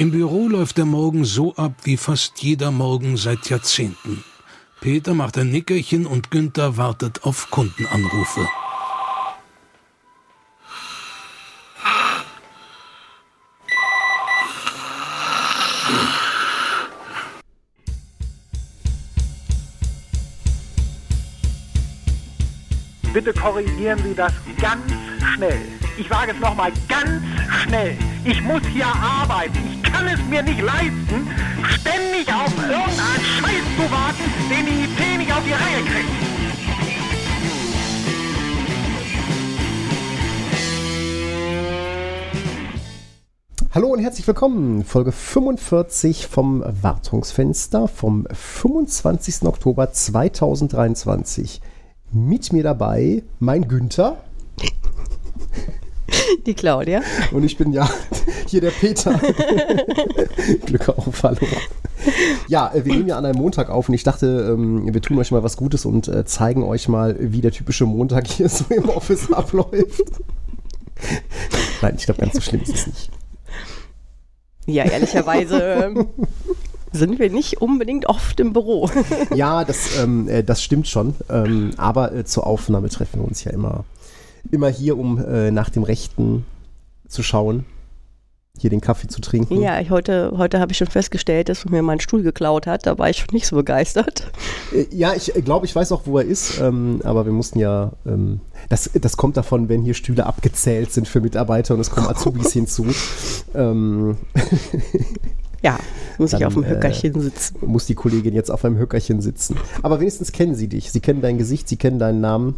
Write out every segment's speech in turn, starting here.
Im Büro läuft der Morgen so ab wie fast jeder Morgen seit Jahrzehnten. Peter macht ein Nickerchen und Günther wartet auf Kundenanrufe. Bitte korrigieren Sie das ganz schnell. Ich sage es nochmal ganz schnell. Ich muss hier arbeiten. Ich kann es mir nicht leisten, ständig auf irgendeinen Scheiß zu warten, den die IT nicht auf die Reihe kriegt. Hallo und herzlich willkommen. Folge 45 vom Wartungsfenster vom 25. Oktober 2023. Mit mir dabei mein Günther. Die Claudia. Und ich bin ja hier der Peter. Glück auf, hallo. Ja, äh, wir nehmen ja an einem Montag auf und ich dachte, ähm, wir tun euch mal was Gutes und äh, zeigen euch mal, wie der typische Montag hier so im Office abläuft. Nein, ich glaube, ganz so schlimm ist es nicht. Ja, ehrlicherweise ähm, sind wir nicht unbedingt oft im Büro. Ja, das, ähm, äh, das stimmt schon. Ähm, aber äh, zur Aufnahme treffen wir uns ja immer, immer hier, um äh, nach dem Rechten zu schauen. Hier den Kaffee zu trinken. Ja, ich, heute, heute habe ich schon festgestellt, dass mir mein Stuhl geklaut hat. Da war ich schon nicht so begeistert. Äh, Ja, ich glaube, ich weiß auch, wo er ist, ähm, aber wir mussten ja, ähm, das, das kommt davon, wenn hier Stühle abgezählt sind für Mitarbeiter und es kommen Azubis hinzu. Ähm, Ja, muss Dann, ich auf dem äh, Höckerchen sitzen. muss die Kollegin jetzt auf einem Höckerchen sitzen. Aber wenigstens kennen sie dich. Sie kennen dein Gesicht, sie kennen deinen Namen.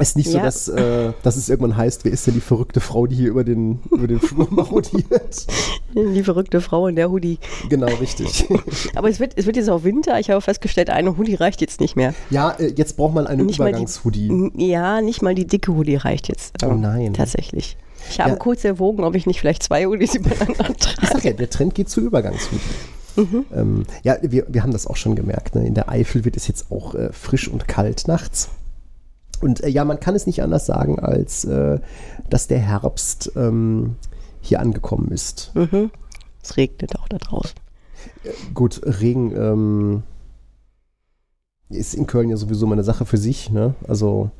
Es ist nicht so, Ja. dass, äh, dass es irgendwann heißt, wer ist denn die verrückte Frau, die hier über den, über den Flur marodiert? Die verrückte Frau in der Hoodie. genau, richtig. Aber es wird, es wird jetzt auch Winter. Ich habe festgestellt, eine Hoodie reicht jetzt nicht mehr. Ja, äh, jetzt braucht man eine Übergangshoodie. Ja, nicht mal die dicke Hoodie reicht jetzt. Oh nein. Tatsächlich. Ich habe Ja. kurz erwogen, ob ich nicht vielleicht zwei Hoodies übereinander Ich trage. sag ja, der Trend geht zu Übergangshoodie. Ähm, ja, wir, wir haben das auch schon gemerkt. Ne? In der Eifel wird es jetzt auch äh, frisch und kalt nachts. Und äh, ja, man kann es nicht anders sagen, als äh, dass der Herbst ähm, hier angekommen ist. Mhm. Es regnet auch da draußen. Gut, Regen ähm, ist in Köln ja sowieso mal eine Sache für sich. Ne? Also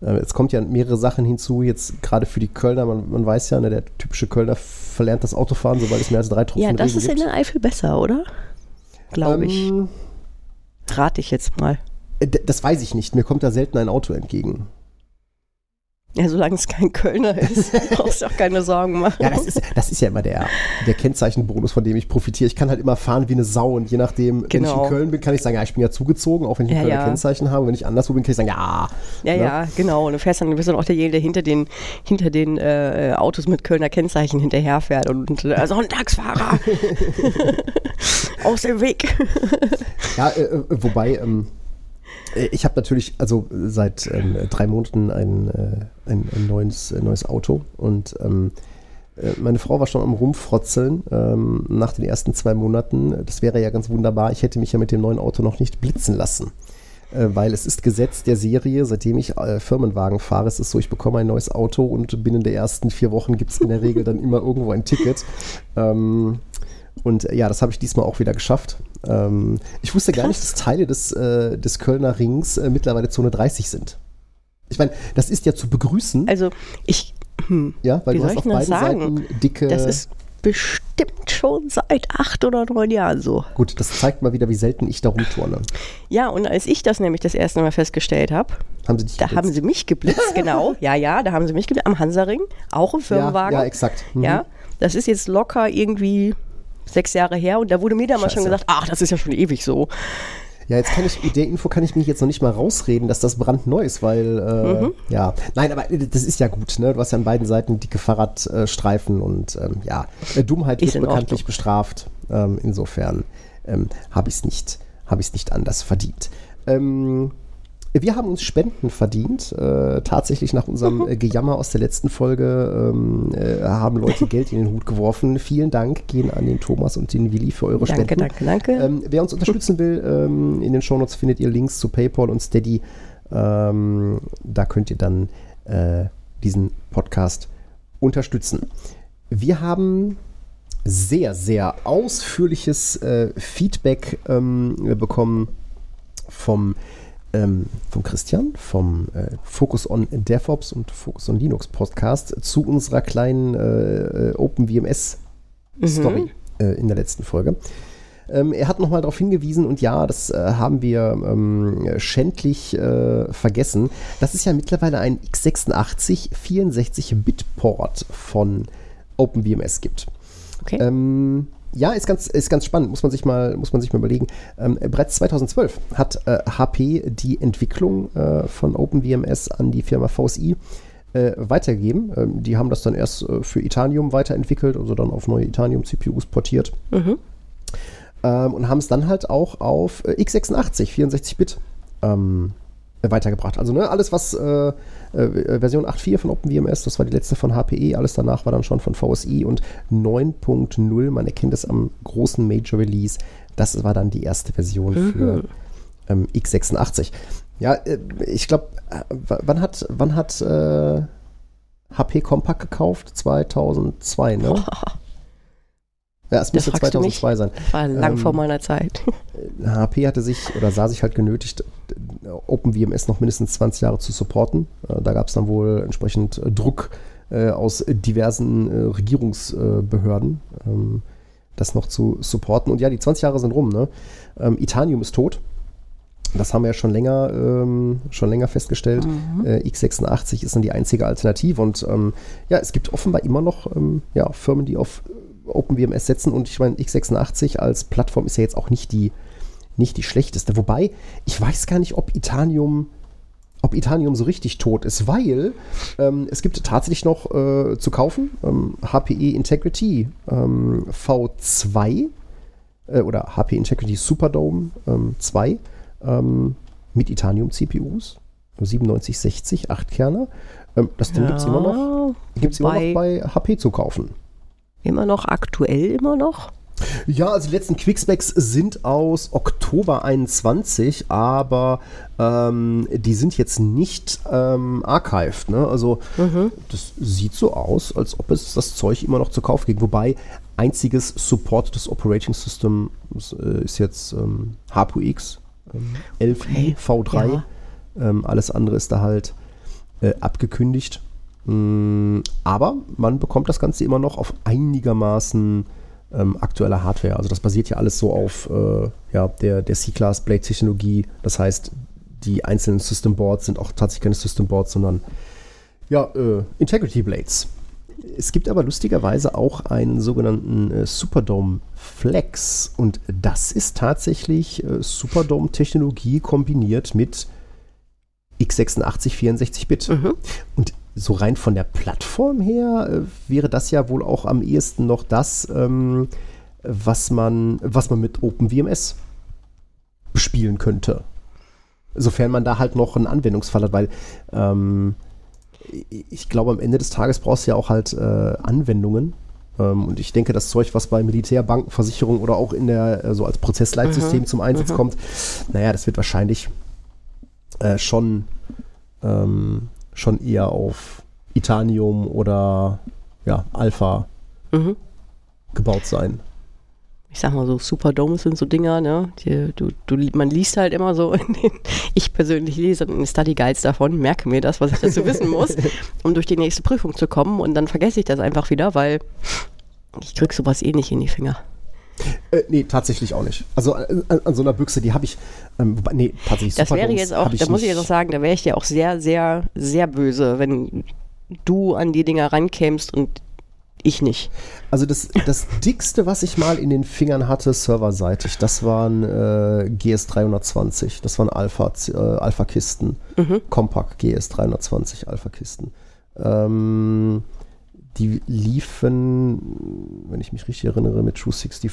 äh, es kommt ja mehrere Sachen hinzu, jetzt gerade für die Kölner, man, man weiß ja, ne, der typische Kölner verlernt das Autofahren, sobald es mehr als drei Tropfen Ja, das Regen ist in gibt. der Eifel besser, oder? Glaube ich. Ähm, Rate ich jetzt mal. Äh, das weiß ich nicht, mir kommt da selten ein Auto entgegen. Ja, solange es kein Kölner ist, brauchst du auch keine Sorgen machen. Ja, das ist, das ist ja immer der, der Kennzeichenbonus, von dem ich profitiere. Ich kann halt immer fahren wie eine Sau und je nachdem, wenn ich Genau. in Köln bin, kann ich sagen, ja, ich bin ja zugezogen, auch wenn ich ein Ja, Kölner ja. Kennzeichen habe. Wenn ich anderswo bin, kann ich sagen, ja. ja, ne? ja, genau. Und du fährst dann, du bist dann auch derjenige, der hinter den, hinter den äh, Autos mit Kölner Kennzeichen hinterherfährt und äh, Sonntagsfahrer aus dem Weg. Ja, äh, äh, wobei, ähm, äh, ich habe natürlich, also äh, seit ähm, drei Monaten ein, äh, ein, ein neues, äh, neues Auto und ähm, äh, meine Frau war schon am Rumfrotzeln ähm, nach den ersten zwei Monaten. Das wäre ja ganz wunderbar. Ich hätte mich ja mit dem neuen Auto noch nicht blitzen lassen. Äh, weil es ist Gesetz der Serie, seitdem ich äh, Firmenwagen fahre, es ist so, ich bekomme ein neues Auto und binnen der ersten vier Wochen gibt es in der Regel dann immer irgendwo ein Ticket. Ähm, und äh, ja, das habe ich diesmal auch wieder geschafft. Ähm, ich wusste gar nicht, dass Teile des, äh, des Kölner Rings äh, mittlerweile Zone 30 sind. Ich meine, das ist ja zu begrüßen, Also ich, hm, ja, weil du hast ich auf beiden sagen? Seiten dicke. das ist bestimmt schon seit acht oder neun Jahren so. gut, das zeigt mal wieder, wie selten ich da rumturne. Ja, und als ich das nämlich das erste Mal festgestellt habe, Haben sie dich da haben sie mich geblitzt, genau. Ja, ja, da haben sie mich geblitzt. Am Hansaring, auch im ja, Firmenwagen. ja, exakt. Mhm. Ja, das ist jetzt locker irgendwie sechs Jahre her und da wurde mir damals schon Scheiße. gesagt, ach, das ist ja schon ewig so. Ja, jetzt kann ich, mit der Info kann ich mich jetzt noch nicht mal rausreden, dass das brandneu ist, weil, äh, Mhm. ja, nein, aber äh, das ist ja gut, ne? Du hast ja an beiden Seiten dicke Fahrradstreifen und, ähm, ja, äh, Dummheit Ist wird bekanntlich Ordnung. bestraft. Ähm, insofern ähm, habe ich es nicht, habe ich es nicht anders verdient. Ähm, wir haben uns Spenden verdient. Äh, tatsächlich nach unserem Mhm. äh, Gejammer aus der letzten Folge ähm, äh, haben Leute Geld in den Hut geworfen. Vielen Dank gehen an den Thomas und den Willi für eure Danke, Spenden. danke, danke. Ähm, wer uns unterstützen will, ähm, in den Shownotes findet ihr Links zu PayPal und Steady. Ähm, da könnt ihr dann äh, diesen Podcast unterstützen. Wir haben sehr, sehr ausführliches äh, Feedback ähm, bekommen vom, ähm, vom Christian, vom äh, Focus on DevOps und Focus on Linux Podcast zu unserer kleinen äh, OpenWMS Story äh, in der letzten Folge. Ähm, er hat nochmal darauf hingewiesen und ja, das äh, haben wir ähm, schändlich äh, vergessen. Das ist ja mittlerweile ein x86 64-Bit-Port von OpenWMS gibt. Okay. Ähm, ja, ist ganz, ist ganz spannend, muss man sich mal, muss man sich mal überlegen. Ähm, bereits 2012 hat äh, HP die Entwicklung äh, von OpenWMS an die Firma VSI äh, weitergegeben. Ähm, die haben das dann erst äh, für Itanium weiterentwickelt, also dann auf neue Itanium-CPUs portiert. Mhm. Ähm, und haben es dann halt auch auf äh, x86, 64-Bit ähm, weitergebracht. Also ne, alles, was äh, äh, Version 8.4 von OpenWMS, das war die letzte von HPE, alles danach war dann schon von VSI und 9.0, man erkennt es am großen Major Release, das war dann die erste Version Mhm. für ähm, x86. Ja, äh, ich glaube, äh, wann hat, wann hat äh, HP Compact gekauft? 2002, ne? Ja, es müsste fragst du mich? 2002 sein. Das war lang Ähm, vor meiner Zeit. HP hatte sich oder sah sich halt genötigt, OpenWMS noch mindestens 20 Jahre zu supporten. Äh, Da gab es dann wohl entsprechend äh, Druck äh, aus diversen äh, Regierungsbehörden, ähm, das noch zu supporten. Und ja, die 20 Jahre sind rum. Ne? Ähm, Itanium ist tot. Das haben wir ja schon länger, ähm, schon länger festgestellt. Äh, x86 ist dann die einzige Alternative. Und ähm, ja, es gibt offenbar immer noch ähm, ja, Firmen, die auf OpenWMS setzen. Und ich meine, x86 als Plattform ist ja jetzt auch nicht die, nicht die schlechteste. Wobei, ich weiß gar nicht, ob Itanium, ob Itanium so richtig tot ist, weil ähm, es gibt tatsächlich noch äh, zu kaufen ähm, HPE Integrity ähm, V2 äh, oder HP Integrity Superdome ähm, 2 ähm, mit Itanium-CPUs. 9760, 8 Kerner. Ähm, das Ding gibt es immer noch, gibt's immer noch bei HP zu kaufen. Immer noch aktuell, immer noch? Ja, also die letzten Quickspecs sind aus Oktober 21, aber ähm, die sind jetzt nicht ähm, archived. Ne? Also das sieht so aus, als ob es das Zeug immer noch zu kaufen gibt. Wobei einziges supportedes Operating System ist, äh, ist jetzt ähm, HPUX ähm, 11i Okay, V3. ja. Ähm, alles andere ist da halt äh, abgekündigt. Mm, aber man bekommt das Ganze immer noch auf einigermaßen ähm, aktueller Hardware. Also das basiert ja alles so auf äh, ja, der, der C-Class Blade Technologie. Das heißt, die einzelnen System Boards sind auch tatsächlich keine System Boards, sondern ja, äh, Integrity Blades. Es gibt aber lustigerweise auch einen sogenannten äh, Superdome Flex und das ist tatsächlich äh, Superdome-Technologie kombiniert mit x86 64-Bit. Und so rein von der Plattform her äh, wäre das ja wohl auch am ehesten noch das, ähm, was, man, was man mit OpenWMS bespielen könnte. Sofern man da halt noch einen Anwendungsfall hat, weil ähm, ich- glaube, am Ende des Tages brauchst du ja auch halt äh, Anwendungen. Ähm, und ich denke, das Zeug, was bei Militär, Banken, Versicherungen oder auch in der, äh, so als Prozessleitsystem zum Einsatz kommt, naja, das wird wahrscheinlich äh, schon, ähm, schon eher auf Itanium oder ja, Alpha Mhm. gebaut sein. ich sag mal so, Superdomes sind so Dinger, ne? Die, du, du, man liest halt immer so, in den, ich persönlich lese in Study Guides davon, merke mir das, was ich dazu wissen muss, um durch die nächste Prüfung zu kommen und dann vergesse ich das einfach wieder, weil ich krieg sowas eh nicht in die Finger. Äh, nee, tatsächlich auch nicht. Also an, an, an so einer Büchse, die habe ich, ähm, nee, tatsächlich Das wäre jetzt auch, da muss ich jetzt auch sagen, da wäre ich dir auch sehr, sehr, sehr böse, wenn du an die Dinger rankämst und ich nicht. Also das, das dickste, was ich mal in den Fingern hatte, serverseitig, das waren äh, GS320. Das waren Alpha, äh, Alpha-Kisten. Compact GS320 Alpha-Kisten. Ähm, die liefen, wenn ich mich richtig erinnere, mit True 64.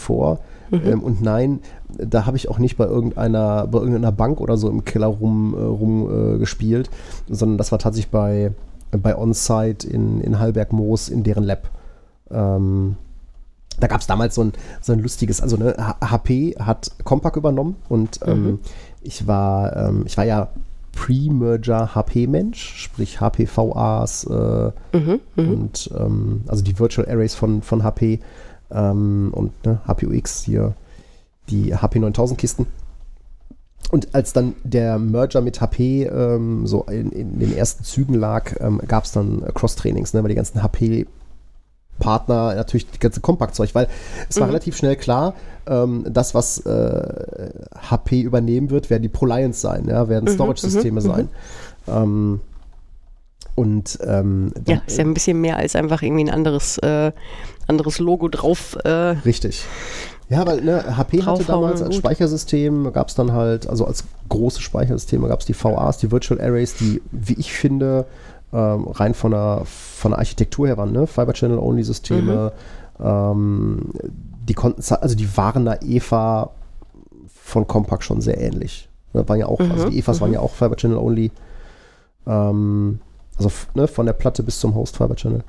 Ähm, und nein, da habe ich auch nicht bei irgendeiner, bei irgendeiner Bank oder so im Keller rum, äh, rum äh, gespielt, sondern das war tatsächlich bei, bei On-Site in, in Hallberg-Moos in deren Lab. Ähm, da gab es damals so ein, so ein lustiges, also ne, HP hat Compaq übernommen und ähm, ich war, ähm, ich war ja Pre-Merger HP-Mensch, sprich HPVAs äh, und ähm, also die Virtual Arrays von, von HP. ähm, und ne, HPUX hier die HP 9000 Kisten. Und als dann der Merger mit HP ähm, so in, in, den ersten Zügen lag, ähm, gab es dann Cross-Trainings, ne, weil die ganzen HP Partner natürlich die ganze Kompaktzeug, weil es war Mhm. relativ schnell klar, ähm, das, was äh, HP übernehmen wird, werden die ProLiants sein, ja, werden Mhm, Storage-Systeme mhm, sein. Ähm, und ähm, Ja, ist ja ein bisschen mehr als einfach irgendwie ein anderes, äh, anderes Logo drauf. Äh, Richtig. Ja, weil ne, HP hatte damals als. Speichersystem, gab es dann halt, also als große Speichersysteme gab es die VAs, die Virtual Arrays, die, wie ich finde, ähm, rein von der, von der Architektur her waren, ne? Fiber Channel Only Systeme, ähm, die konnten, also die waren der EVA von Compaq schon sehr ähnlich. Ne, waren ja auch, also Mhm, die EVAs waren ja auch Fiber Channel Only. Ähm, also ne, von der Platte bis zum Host Fiber Channel.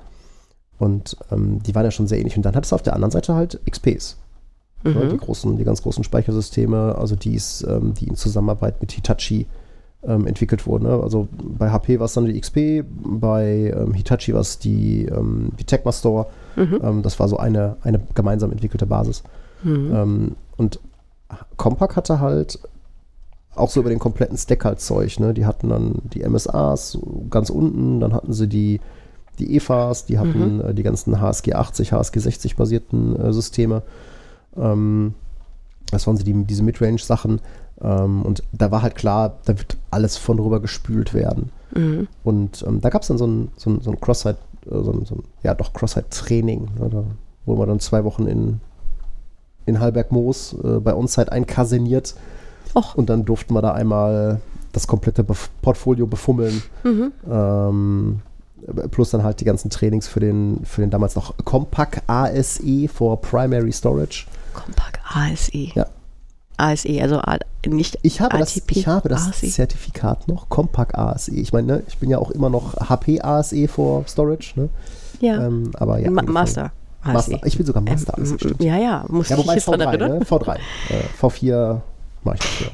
Und ähm, die waren ja schon sehr ähnlich. Und dann hat es auf der anderen Seite halt XPs. Ne, die mhm. großen, die ganz großen Speichersysteme, also die, ist, ähm, die in Zusammenarbeit mit Hitachi ähm, entwickelt wurden. Ne? Also bei HP war es dann die XP, bei ähm, Hitachi war es die, ähm, die Tecma Store. Mhm. Ähm, das war so eine, eine gemeinsam entwickelte Basis. Mhm. Ähm, und Compaq hatte halt auch so über den kompletten Stack halt Zeug. Ne? Die hatten dann die MSAs so ganz unten, dann hatten sie die, die EFAs, die hatten äh, die ganzen HSG 80, HSG 60 basierten äh, Systeme. Ähm, das waren so die, diese Midrange-Sachen. Ähm, und da war halt klar, da wird alles von rüber gespült werden. Mhm. Und ähm, da gab es dann so ein, so ein, so ein Cross-Site, äh, so ein, so ein, ja doch, Cross-Site-Training. Ne? Da wurde man dann zwei Wochen in, in Hallberg-Moos äh, bei Onsite einkaserniert Och. und dann durften wir da einmal das komplette Bef Portfolio befummeln. Mhm. Ähm, plus dann halt die ganzen Trainings für den, für den damals noch Compaq ASE for Primary Storage. Compact ASE. Ja. ASE, also A nicht Ich habe, das, ATP, ich habe das ASE. Zertifikat noch, Compaq ASE. Ich meine, ne, ich bin ja auch immer noch HP ASE for Storage, ne? Ja. Ähm, aber ja. Ma. Master. ASE. Master. Ich bin sogar Master ASE, Ähm, stimmt. ja, ja, muss Ja, ich jetzt dran V3, erinnern. ne? V3. Äh, V4 mache ich dafür.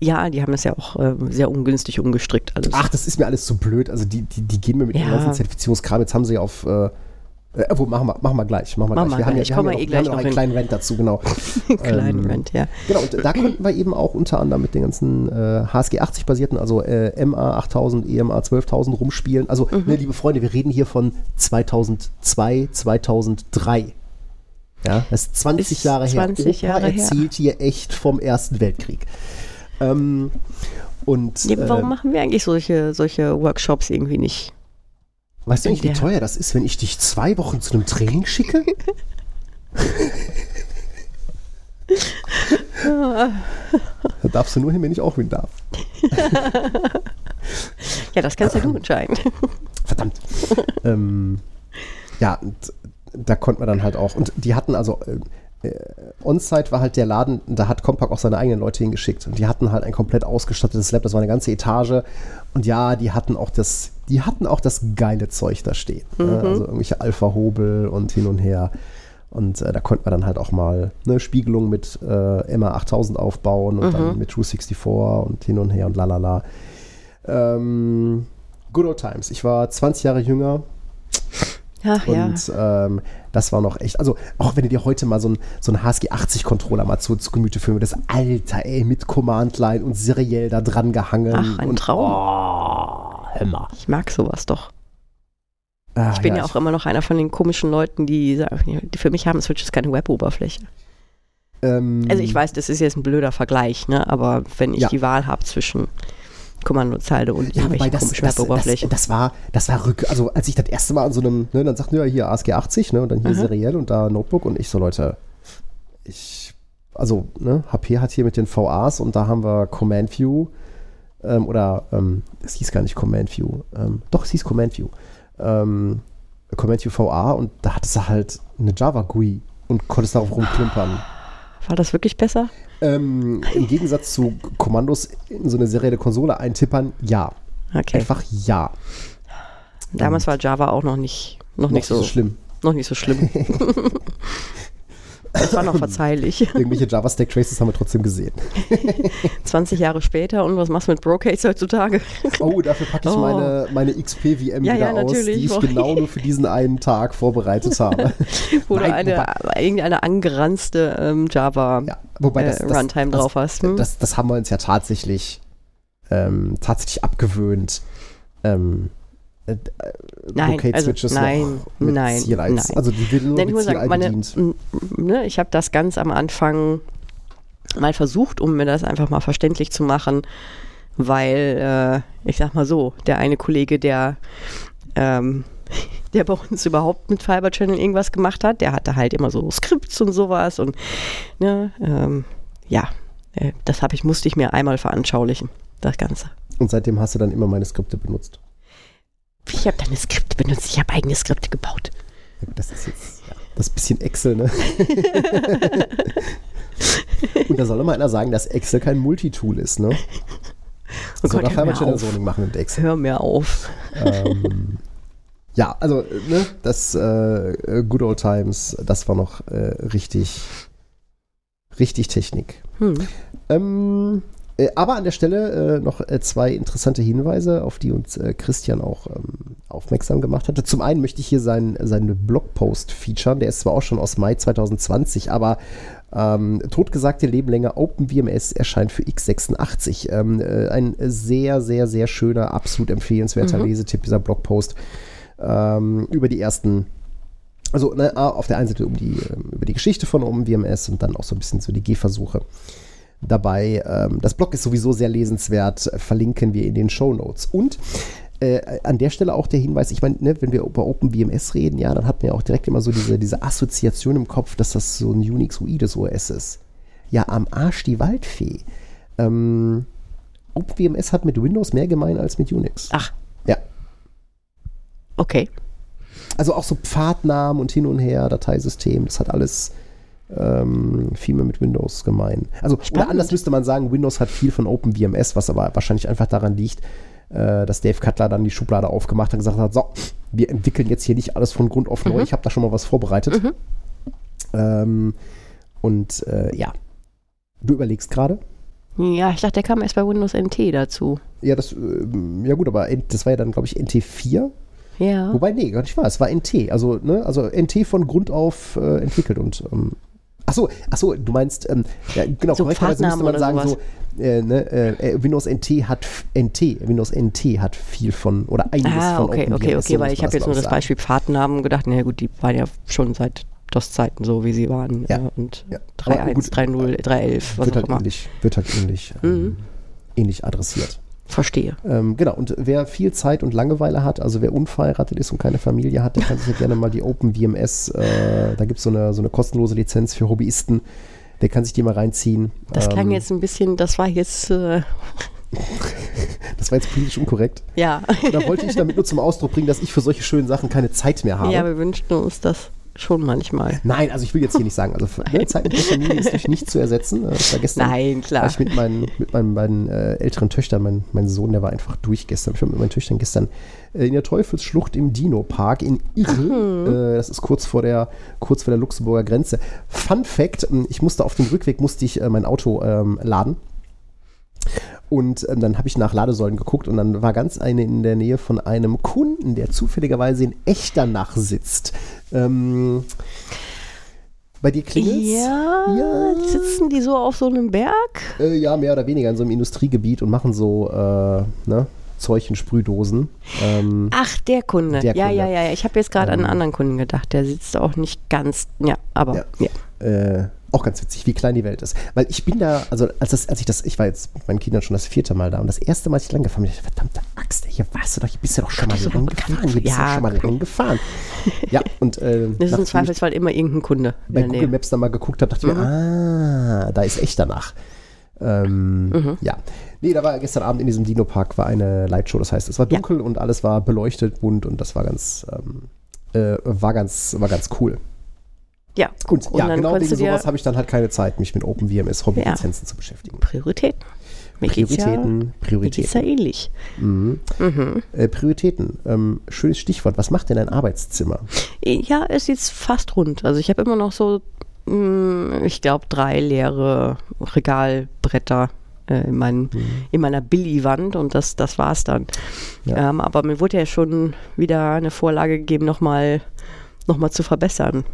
Ja, die haben das ja auch äh, sehr ungünstig umgestrickt alles. Ach, das ist mir alles zu blöd. Also die, die, die gehen mir mit dem Ja. ganzen Zertifizierungskram. Jetzt haben sie ja auf. Äh, äh, wo, machen wir, machen wir gleich. Machen wir Machen gleich. wir haben gleich. ja, wir haben ja eh noch, wir haben gleich noch einen hin. kleinen Rent dazu, genau. Kleinen ähm, Rent, ja. Genau, und da konnten wir eben auch unter anderem mit den ganzen äh, HSG 80 basierten, also äh, MA 8000, EMA 12000 rumspielen. Also, Mhm. ne, liebe Freunde, wir reden hier von 2002, 2003. Ja, das ist 20 Ist Jahre 20 her. Opa Jahre her. erzählt hier echt vom Ersten Weltkrieg. Ähm, und Ja, warum äh, machen wir eigentlich solche, solche Workshops irgendwie nicht? Weißt du nicht, wie teuer das ist, wenn ich dich zwei Wochen zu einem Training schicke? da darfst du nur hin, wenn ich auch hin darf. Ja, das kannst ja du entscheiden. Verdammt. ähm, ja, und da konnte man dann halt auch. Und die hatten also. Äh, äh, On-Site war halt der Laden, da hat Compaq auch seine eigenen Leute hingeschickt. Und die hatten halt ein komplett ausgestattetes Lab, das war eine ganze Etage. Und ja, die hatten auch das, die hatten auch das geile Zeug da stehen. Ne? Also irgendwelche Alpha-Hobel und hin und her. Und äh, da konnte man dann halt auch mal eine Spiegelung mit äh, MA 8000 aufbauen und dann mit True 64 und hin und her und lalala. Ähm, good old times. Ich war 20 Jahre jünger Ach ja. und ähm, das war noch echt. Also, auch wenn du dir heute mal so ein, so ein HSG 80-Controller mal zu, zu Gemüte führen würdest, Alter, ey, mit Command-Line und seriell da dran gehangen. Ach, ein und, Traum. Oh, hör mal. Ich mag sowas doch. Ah, Ich bin ja, auch immer noch einer von den komischen Leuten, die sagen, die für mich haben Switches keine Web-Oberfläche. ähm, Also ich weiß, das ist jetzt ein blöder Vergleich, ne? aber wenn ich Ja. die Wahl habe zwischen Kommandozeile und Ja, irgendwelche das, komischen das, das, Web-Oberflächen. das war, das war rück, also als ich das erste Mal an so einem, ne, dann sagten wir ja hier ASG 80, ne, und dann hier Mhm. seriell und da Notebook und ich so, Leute, ich, also, ne, HP hat hier mit den VAs und da haben wir Command View, ähm, oder, ähm, es hieß gar nicht Command View, ähm, doch, es hieß Command View, ähm, Command View VA und da hattest du halt eine Java GUI und konntest darauf rumklimpern. War das wirklich besser? Ähm, Im Gegensatz zu Kommandos in so eine serielle Konsole eintippern, ja. Okay. Einfach ja. Damals war Java auch noch nicht, noch nicht Noch so, schlimm. noch nicht so schlimm. Das war noch verzeihlich. Irgendwelche Java-Stack Traces haben wir trotzdem gesehen. 20 Jahre später und was machst du mit Brocades heutzutage? Oh, dafür packe ich Oh. meine, meine XP-VM Ja, wieder ja, aus, natürlich. die ich genau nur für diesen einen Tag vorbereitet habe. Wo du Nein, eine, irgendeine angeranzte ähm, Java Ja, äh, drauf hast. Hm? Das, das haben wir uns ja tatsächlich, ähm, tatsächlich abgewöhnt. Ähm, äh, äh, Nein, also nein, mit nein, nein. Also die wird nur Nein, ich sagen, meine, ne, ich habe das ganz am Anfang mal versucht, um mir das einfach mal verständlich zu machen, weil, äh, ich sag mal so, der eine Kollege, der, ähm, der bei uns überhaupt mit Fiber Channel irgendwas gemacht hat, der hatte halt immer so Skripts und sowas und ne, ähm, ja, äh, das habe ich, musste ich mir einmal veranschaulichen, das Ganze. Und seitdem hast du dann immer meine Skripte benutzt. Ich habe deine Skripte benutzt, ich habe eigene Skripte gebaut. Das ist jetzt ja, das bisschen Excel, ne? Und da soll doch mal einer sagen, dass Excel kein Multitool ist, ne? Oh Soll Gott, doch hör mir auf. Zoning machen mit Excel. Hör mir auf. ähm, ja, also, ne, das äh, Good Old Times, das war noch äh, richtig, richtig Technik. Hm. Ähm, äh, aber an der Stelle äh, noch äh, zwei interessante Hinweise, auf die uns äh, Christian auch ähm, aufmerksam gemacht hatte. Zum einen möchte ich hier seinen, seinen Blogpost featuren. Der ist zwar auch schon aus Mai 2020, aber ähm, totgesagte Leben länger OpenWMS erscheint für x86. Ähm, äh, ein sehr, sehr, sehr schöner, absolut empfehlenswerter Lesetipp, dieser Blogpost ähm, über die ersten also ne, A, auf der einen Seite um die, ähm, über die Geschichte von OpenWMS und dann auch so ein bisschen so die Gehversuche dabei. Ähm, das Blog ist sowieso sehr lesenswert, äh, verlinken wir in den Show Notes. Und äh, an der Stelle auch der Hinweis, ich meine, ne, wenn wir über OpenWMS reden, ja, dann hat man ja auch direkt immer so diese, diese Assoziation im Kopf, dass das so ein Unix-UIDes OS ist. Ja, am Arsch die Waldfee. Ähm, OpenWMS hat mit Windows mehr gemein als mit Unix. Ach, Ja. okay. Also auch so Pfadnamen und hin und her, Dateisystem, das hat alles ähm, viel mehr mit Windows gemein. Also, oder anders müsste man sagen, Windows hat viel von OpenWMS, was aber wahrscheinlich einfach daran liegt, äh, dass Dave Cutler dann die Schublade aufgemacht hat und gesagt hat, so, wir entwickeln jetzt hier nicht alles von Grund auf neu, ich habe da schon mal was vorbereitet. Ähm, und äh, ja, du überlegst gerade. Ja, ich dachte, der kam erst bei Windows NT dazu. Ja, das, ähm, ja gut, aber das war ja dann, glaube ich, NT4. Ja. Wobei, nee, gar nicht wahr. Es war NT. Also, ne, also NT von Grund auf äh, entwickelt und ähm, Achso, achso, du meinst, ähm, ja, genau, So korrekterweise müsste man sagen, oder so, äh, ne, äh, Windows NT hat NT, Windows NT hat viel von, oder einiges Ah, von okay, okay, so okay, weil ich habe jetzt nur das. Beispiel Pfadnamen gedacht. Na gut, die waren ja schon seit DOS-Zeiten so, wie sie waren. Ja. Ja. Und Ja. Aber 3.1, gut, 3.0, 3.11, was Wird auch halt immer. ähnlich, wird halt ähnlich, ähm, Mhm. ähnlich adressiert. Verstehe. Ähm, genau, und wer viel Zeit und Langeweile hat, also wer unverheiratet ist und keine Familie hat, der kann sich ja gerne mal die OpenWMS, äh, da gibt es so eine, so eine kostenlose Lizenz für Hobbyisten, der kann sich die mal reinziehen. Das klang Ähm, jetzt ein bisschen, das war jetzt, äh, Das war jetzt politisch unkorrekt. ja. Da wollte ich damit nur zum Ausdruck bringen, dass ich für solche schönen Sachen keine Zeit mehr habe. ja, wir wünschten uns das schon manchmal. Nein, also ich will jetzt hier nicht sagen, also ne, Zeit mit der Familie ist durch nichts zu ersetzen. Äh, Das war gestern, Nein, war klar. ich mit meinen, mit meinen beiden äh, älteren Töchtern, mein, mein Sohn, der war einfach durch gestern. Ich war mit meinen Töchtern gestern äh, in der Teufelsschlucht im Dino-Park in Irl. Äh, das ist kurz vor der, kurz vor der Luxemburger Grenze. Fun Fact, ähm, ich musste auf dem Rückweg, musste ich äh, mein Auto ähm, laden. Und ähm, dann habe ich nach Ladesäulen geguckt und dann war ganz eine in der Nähe von einem Kunden, der zufälligerweise in Echternach sitzt. Ähm, bei dir klingelt's? Ja, Ja. sitzen die so auf so einem Berg? Äh, ja, mehr oder weniger in so einem Industriegebiet und machen so äh, ne, Zeug in Sprühdosen. Ähm, Ach, der Kunde. Der ja, Kunde. ja, ja, ja. Ich habe jetzt gerade an Ähm. einen anderen Kunden gedacht. Der sitzt auch nicht ganz, ja, aber Ja. ja. äh, auch ganz witzig, wie klein die Welt ist. Weil ich bin da, also als, das, als ich das, ich war jetzt mit meinen Kindern schon das vierte Mal da und das erste Mal, als ich lang gefahren bin, ich verdammte Axt, hier warst du doch, hier bist du doch schon mal bist du lang doch bekannt gefahren, hier bist du Ja, doch schon mal lang gefahren. Ja, und äh, Das ist im Zweifelsfall immer irgendein Kunde. bei Google Nähe. Maps dann mal geguckt habe, dachte ich mir, ah, da ist echt danach. Ähm, Mhm. Ja. Nee, da war gestern Abend in diesem Dino-Park war eine Lightshow. Das heißt, es war Ja. dunkel und alles war beleuchtet, bunt und das war ganz, ähm, äh, war ganz, war ganz cool. Ja, Gut, Und ja, dann genau wegen sowas habe ich dann halt keine Zeit, mich mit OpenWMS Hobby-Lizenzen zu beschäftigen. Prioritäten. Mir geht's ja, Prioritäten, mir Prioritäten. ja ähnlich. Mhm. Mhm. Äh, Prioritäten. Ähm, schönes Stichwort. Was macht denn ein Arbeitszimmer? Ja, es ist jetzt fast rund. Also ich habe immer noch so Mm, Ich glaube, drei leere Regalbretter äh, in, mein, in meiner Billy-Wand und das, das war's dann. Ja. Ähm, aber mir wurde ja schon wieder eine Vorlage gegeben, nochmal noch mal zu verbessern.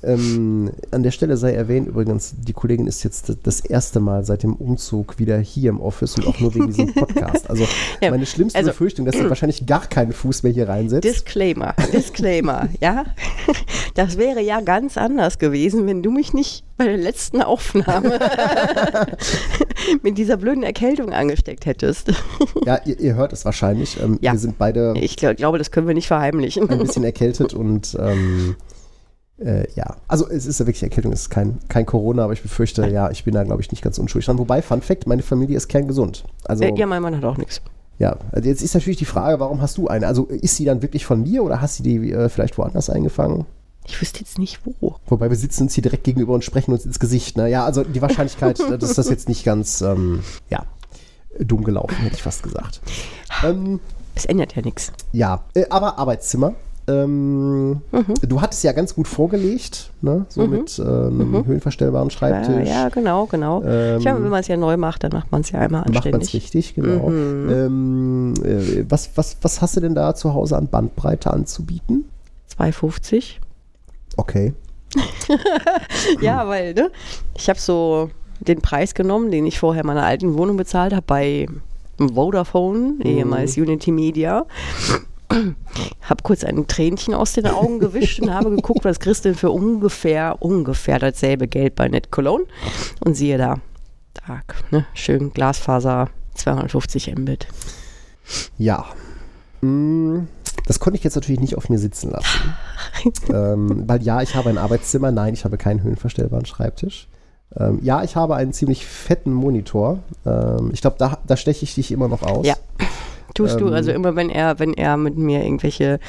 Ähm, an der Stelle sei erwähnt, übrigens, die Kollegin ist jetzt das erste Mal seit dem Umzug wieder hier im Office und auch nur wegen diesem Podcast. Also Ja, meine schlimmste also- Befürchtung, dass sie wahrscheinlich gar keinen Fuß mehr hier reinsetzt. Disclaimer, Disclaimer, ja. Das wäre ja ganz anders gewesen, wenn du mich nicht bei der letzten Aufnahme mit dieser blöden Erkältung angesteckt hättest. ja, ihr, ihr hört es wahrscheinlich. Ähm, Ja. Wir sind beide Ich glaub, glaube, das können wir nicht verheimlichen. ein bisschen erkältet und ähm, äh, ja, also es ist ja wirklich Erkältung, es ist kein, kein Corona, aber ich befürchte, ja, ich bin da, glaube ich, nicht ganz unschuldig dran. Wobei, Fun Fact, meine Familie ist kerngesund. Also, Äh, ja, mein Mann hat auch nichts. ja, also jetzt ist natürlich die Frage, warum hast du eine? Also ist sie dann wirklich von dir oder hast du die äh, vielleicht woanders eingefangen? Ich wüsste jetzt nicht wo. Wobei wir sitzen uns hier direkt gegenüber und sprechen uns ins Gesicht. Ne? Ja, also die Wahrscheinlichkeit, dass das jetzt nicht ganz, ähm, ja, dumm gelaufen, hätte ich fast gesagt. Ähm, Es ändert ja nichts. ja, äh, aber Arbeitszimmer. Ähm, Du hattest ja ganz gut vorgelegt, ne? so mit äh, einem höhenverstellbaren Ja, Schreibtisch. ja, genau, genau. Ähm, ich meine, wenn man es ja neu macht, dann macht man es ja einmal Macht man es anständig. richtig, genau. Ähm, äh, was, was, was hast du denn da zu Hause an Bandbreite anzubieten? 2,50. Okay. Ja, weil, ne? Ich habe so den Preis genommen, den ich vorher in meiner alten Wohnung bezahlt habe bei Vodafone, ehemals Unity Media. Habe kurz ein Tränchen aus den Augen gewischt und habe geguckt, was kriegst du denn für ungefähr, ungefähr dasselbe Geld bei Net Cologne. Und siehe da, da ne? schön Glasfaser, 250 Mbit. Ja. Mm, Das konnte ich jetzt natürlich nicht auf mir sitzen lassen. ähm, weil ja, ich habe ein Arbeitszimmer, nein, ich habe keinen höhenverstellbaren Schreibtisch. Ähm, ja, ich habe einen ziemlich fetten Monitor. Ähm, ich glaube, da, da steche ich dich immer noch aus. Ja. Tust du, Ähm, also immer wenn er, wenn er mit mir irgendwelche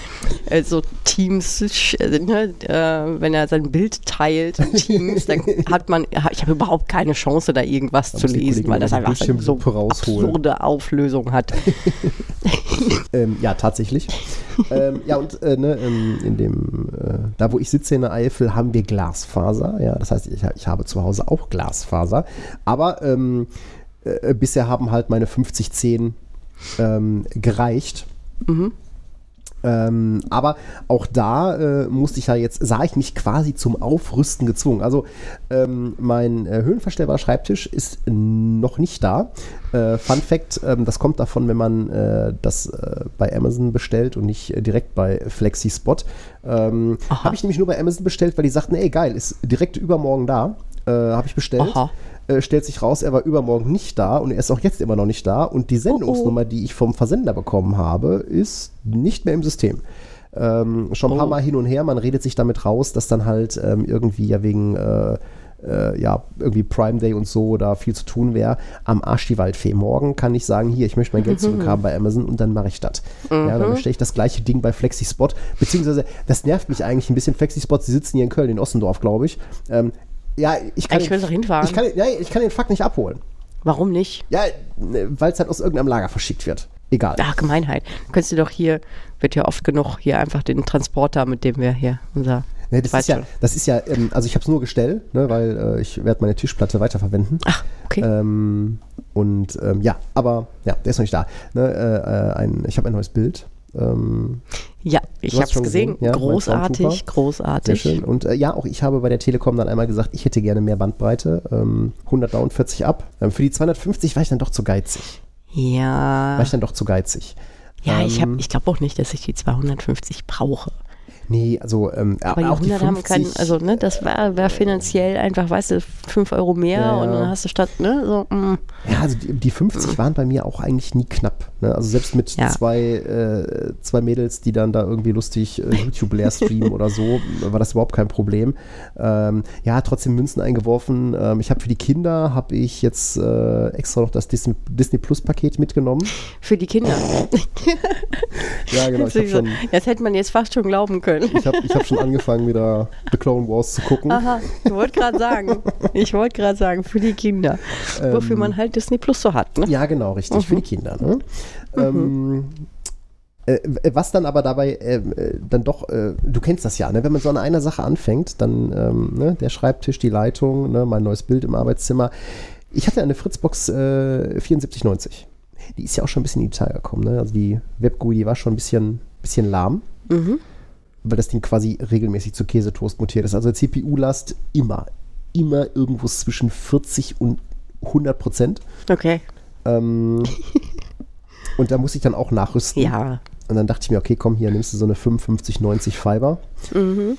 äh, so Teams, äh, ne, äh, wenn er sein Bild teilt, Teams, dann hat man, ich habe überhaupt keine Chance, da irgendwas zu lesen, weil das einfach so Bildschirmlupe rausholen. absurde Auflösung hat. Ähm, ja, tatsächlich. ähm, ja, und äh, ne, ähm, in dem, äh, da wo ich sitze in der Eifel, haben wir Glasfaser. Ja, das heißt, ich, ich habe zu Hause auch Glasfaser. Aber ähm, äh, bisher haben halt meine 5010 ähm, gereicht. Ähm, aber auch da äh, musste ich ja jetzt, sah ich mich quasi zum Aufrüsten gezwungen. Also ähm, mein äh, höhenverstellbarer Schreibtisch ist noch nicht da. Äh, Fun Fact, ähm, das kommt davon, wenn man äh, das äh, bei Amazon bestellt und nicht äh, direkt bei FlexiSpot. Ähm, Habe ich nämlich nur bei Amazon bestellt, weil die sagten, ey geil, ist direkt übermorgen da. Habe ich bestellt. Aha. Äh, stellt sich raus, er war übermorgen nicht da und er ist auch jetzt immer noch nicht da. Und die Sendungsnummer, die ich vom Versender bekommen habe, ist nicht mehr im System. Ähm, schon ein paar Oh. Mal hin und her, man redet sich damit raus, dass dann halt ähm, irgendwie ja wegen äh, äh, ja, irgendwie Prime Day und so da viel zu tun wäre. Am Arsch die Waldfee. Morgen kann ich sagen, hier, ich möchte mein Geld zurückhaben bei Amazon und dann mache ich das. Ja, dann bestelle ich das gleiche Ding bei FlexiSpot. Beziehungsweise, das nervt mich eigentlich ein bisschen. FlexiSpot, sie sitzen hier in Köln, in Ossendorf, glaube ich. Ähm, ja, ich kann, könntest du auch hinfahren. ich, kann, ja, ich kann den Fuck nicht abholen. Warum nicht? Ja, weil es halt aus irgendeinem Lager verschickt wird. Egal. Ach, Gemeinheit. Könntest du doch hier, wird ja oft genug, hier einfach den Transporter, mit dem wir hier unser. Ne, das, ist ja, das ist ja, ähm, also ich habe es nur gestellt, ne, weil äh, ich werde meine Tischplatte weiterverwenden. Ach, okay. Ähm, und ähm, ja, aber ja, der ist noch nicht da. Ne, äh, äh, ein, ich habe ein neues Bild. Ähm, ja, ich habe es gesehen. gesehen? Ja, großartig, Soundtrooper. sehr großartig. schön. Und äh, ja, auch ich habe bei der Telekom dann einmal gesagt, ich hätte gerne mehr Bandbreite. Ähm, 100 down, 40 ab. Ähm, für die 250 war ich dann doch zu geizig. Ja. War ich dann doch zu geizig. Ja, ich, hab- Ähm, ich glaube auch nicht, dass ich die 250 brauche. Nee, also ähm, Aber die auch die 100 haben 50, keinen, also ne, das wäre wär finanziell einfach, weißt du, 5 Euro mehr Ja, und dann hast du statt, ne, so, mm. Ja, also die, die 50 waren bei mir auch eigentlich nie knapp. Ne? Also selbst mit Ja. zwei, äh, zwei Mädels, die dann da irgendwie lustig äh, YouTube leer streamen oder so, war das überhaupt kein Problem. Ähm, ja, trotzdem Münzen eingeworfen. Ähm, ich habe für die Kinder, habe ich jetzt äh, extra noch das Disney, Disney Plus Paket mitgenommen. für die Kinder. Ja, genau. Ich schon, das hätte man jetzt fast schon glauben können. Ich hab, ich hab schon angefangen, wieder The Clone Wars zu gucken. Aha, ich wollte gerade sagen, ich wollte gerade sagen, für die Kinder. Wofür man halt Disney Plus so hat, ne? Ja, genau, richtig, für die Kinder. Ne? Ähm, Äh, was dann aber dabei äh, dann doch, äh, du kennst das ja, ne? wenn man so an einer Sache anfängt, dann ähm, ne? der Schreibtisch, die Leitung, ne? mein neues Bild im Arbeitszimmer. Ich hatte eine Fritzbox äh, 7490. Die ist ja auch schon ein bisschen in die Zahl gekommen. Ne? Also die WebGUI, die war schon ein bisschen, bisschen lahm, Mhm. Weil das Ding quasi regelmäßig zu Käsetoast mutiert ist. Also CPU-Last immer, immer irgendwo zwischen 40 und 100 Prozent. Okay. Ähm, und da muss ich dann auch nachrüsten. Ja. Und dann dachte ich mir, okay, komm, hier nimmst du so eine 5590 Fiber. Mhm.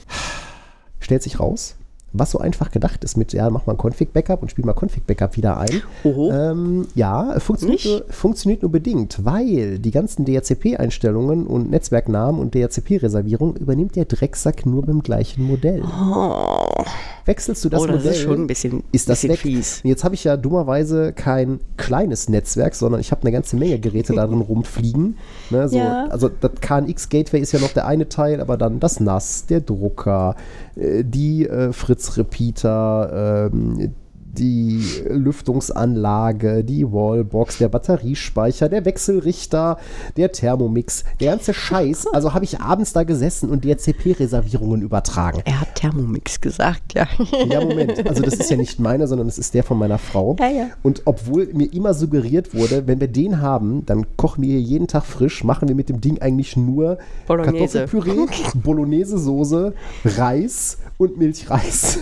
Stellt sich raus, was so einfach gedacht ist mit, ja, mach mal ein Config-Backup und spiel mal Config-Backup wieder ein. Ähm, ja, funktioniert nur, funktioniert nur bedingt, weil die ganzen DHCP-Einstellungen und Netzwerknamen und DHCP-Reservierung übernimmt der Drecksack nur beim gleichen Modell. Oh, Wechselst du das oh das Modell, ist schon ein bisschen, ist das bisschen weg. fies. Und Jetzt habe ich ja dummerweise kein kleines Netzwerk, sondern ich habe eine ganze Menge Geräte darin rumfliegen. Ne, so, Ja. Also das KNX-Gateway ist ja noch der eine Teil, aber dann das NAS, der Drucker, die äh, Fritz-Repeater, ähm, die Lüftungsanlage, die Wallbox, der Batteriespeicher, der Wechselrichter, der Thermomix, der ganze Scheiß. Also habe ich abends da gesessen und DHCP-Reservierungen übertragen. Er hat Thermomix gesagt, ja. Ja, Moment. Also das ist ja nicht meiner, sondern das ist der von meiner Frau. Ja, ja. Und obwohl mir immer suggeriert wurde, wenn wir den haben, dann kochen wir hier jeden Tag frisch, machen wir mit dem Ding eigentlich nur Bolognese. Kartoffelpüree, Bolognese-Soße, Reis und Milchreis.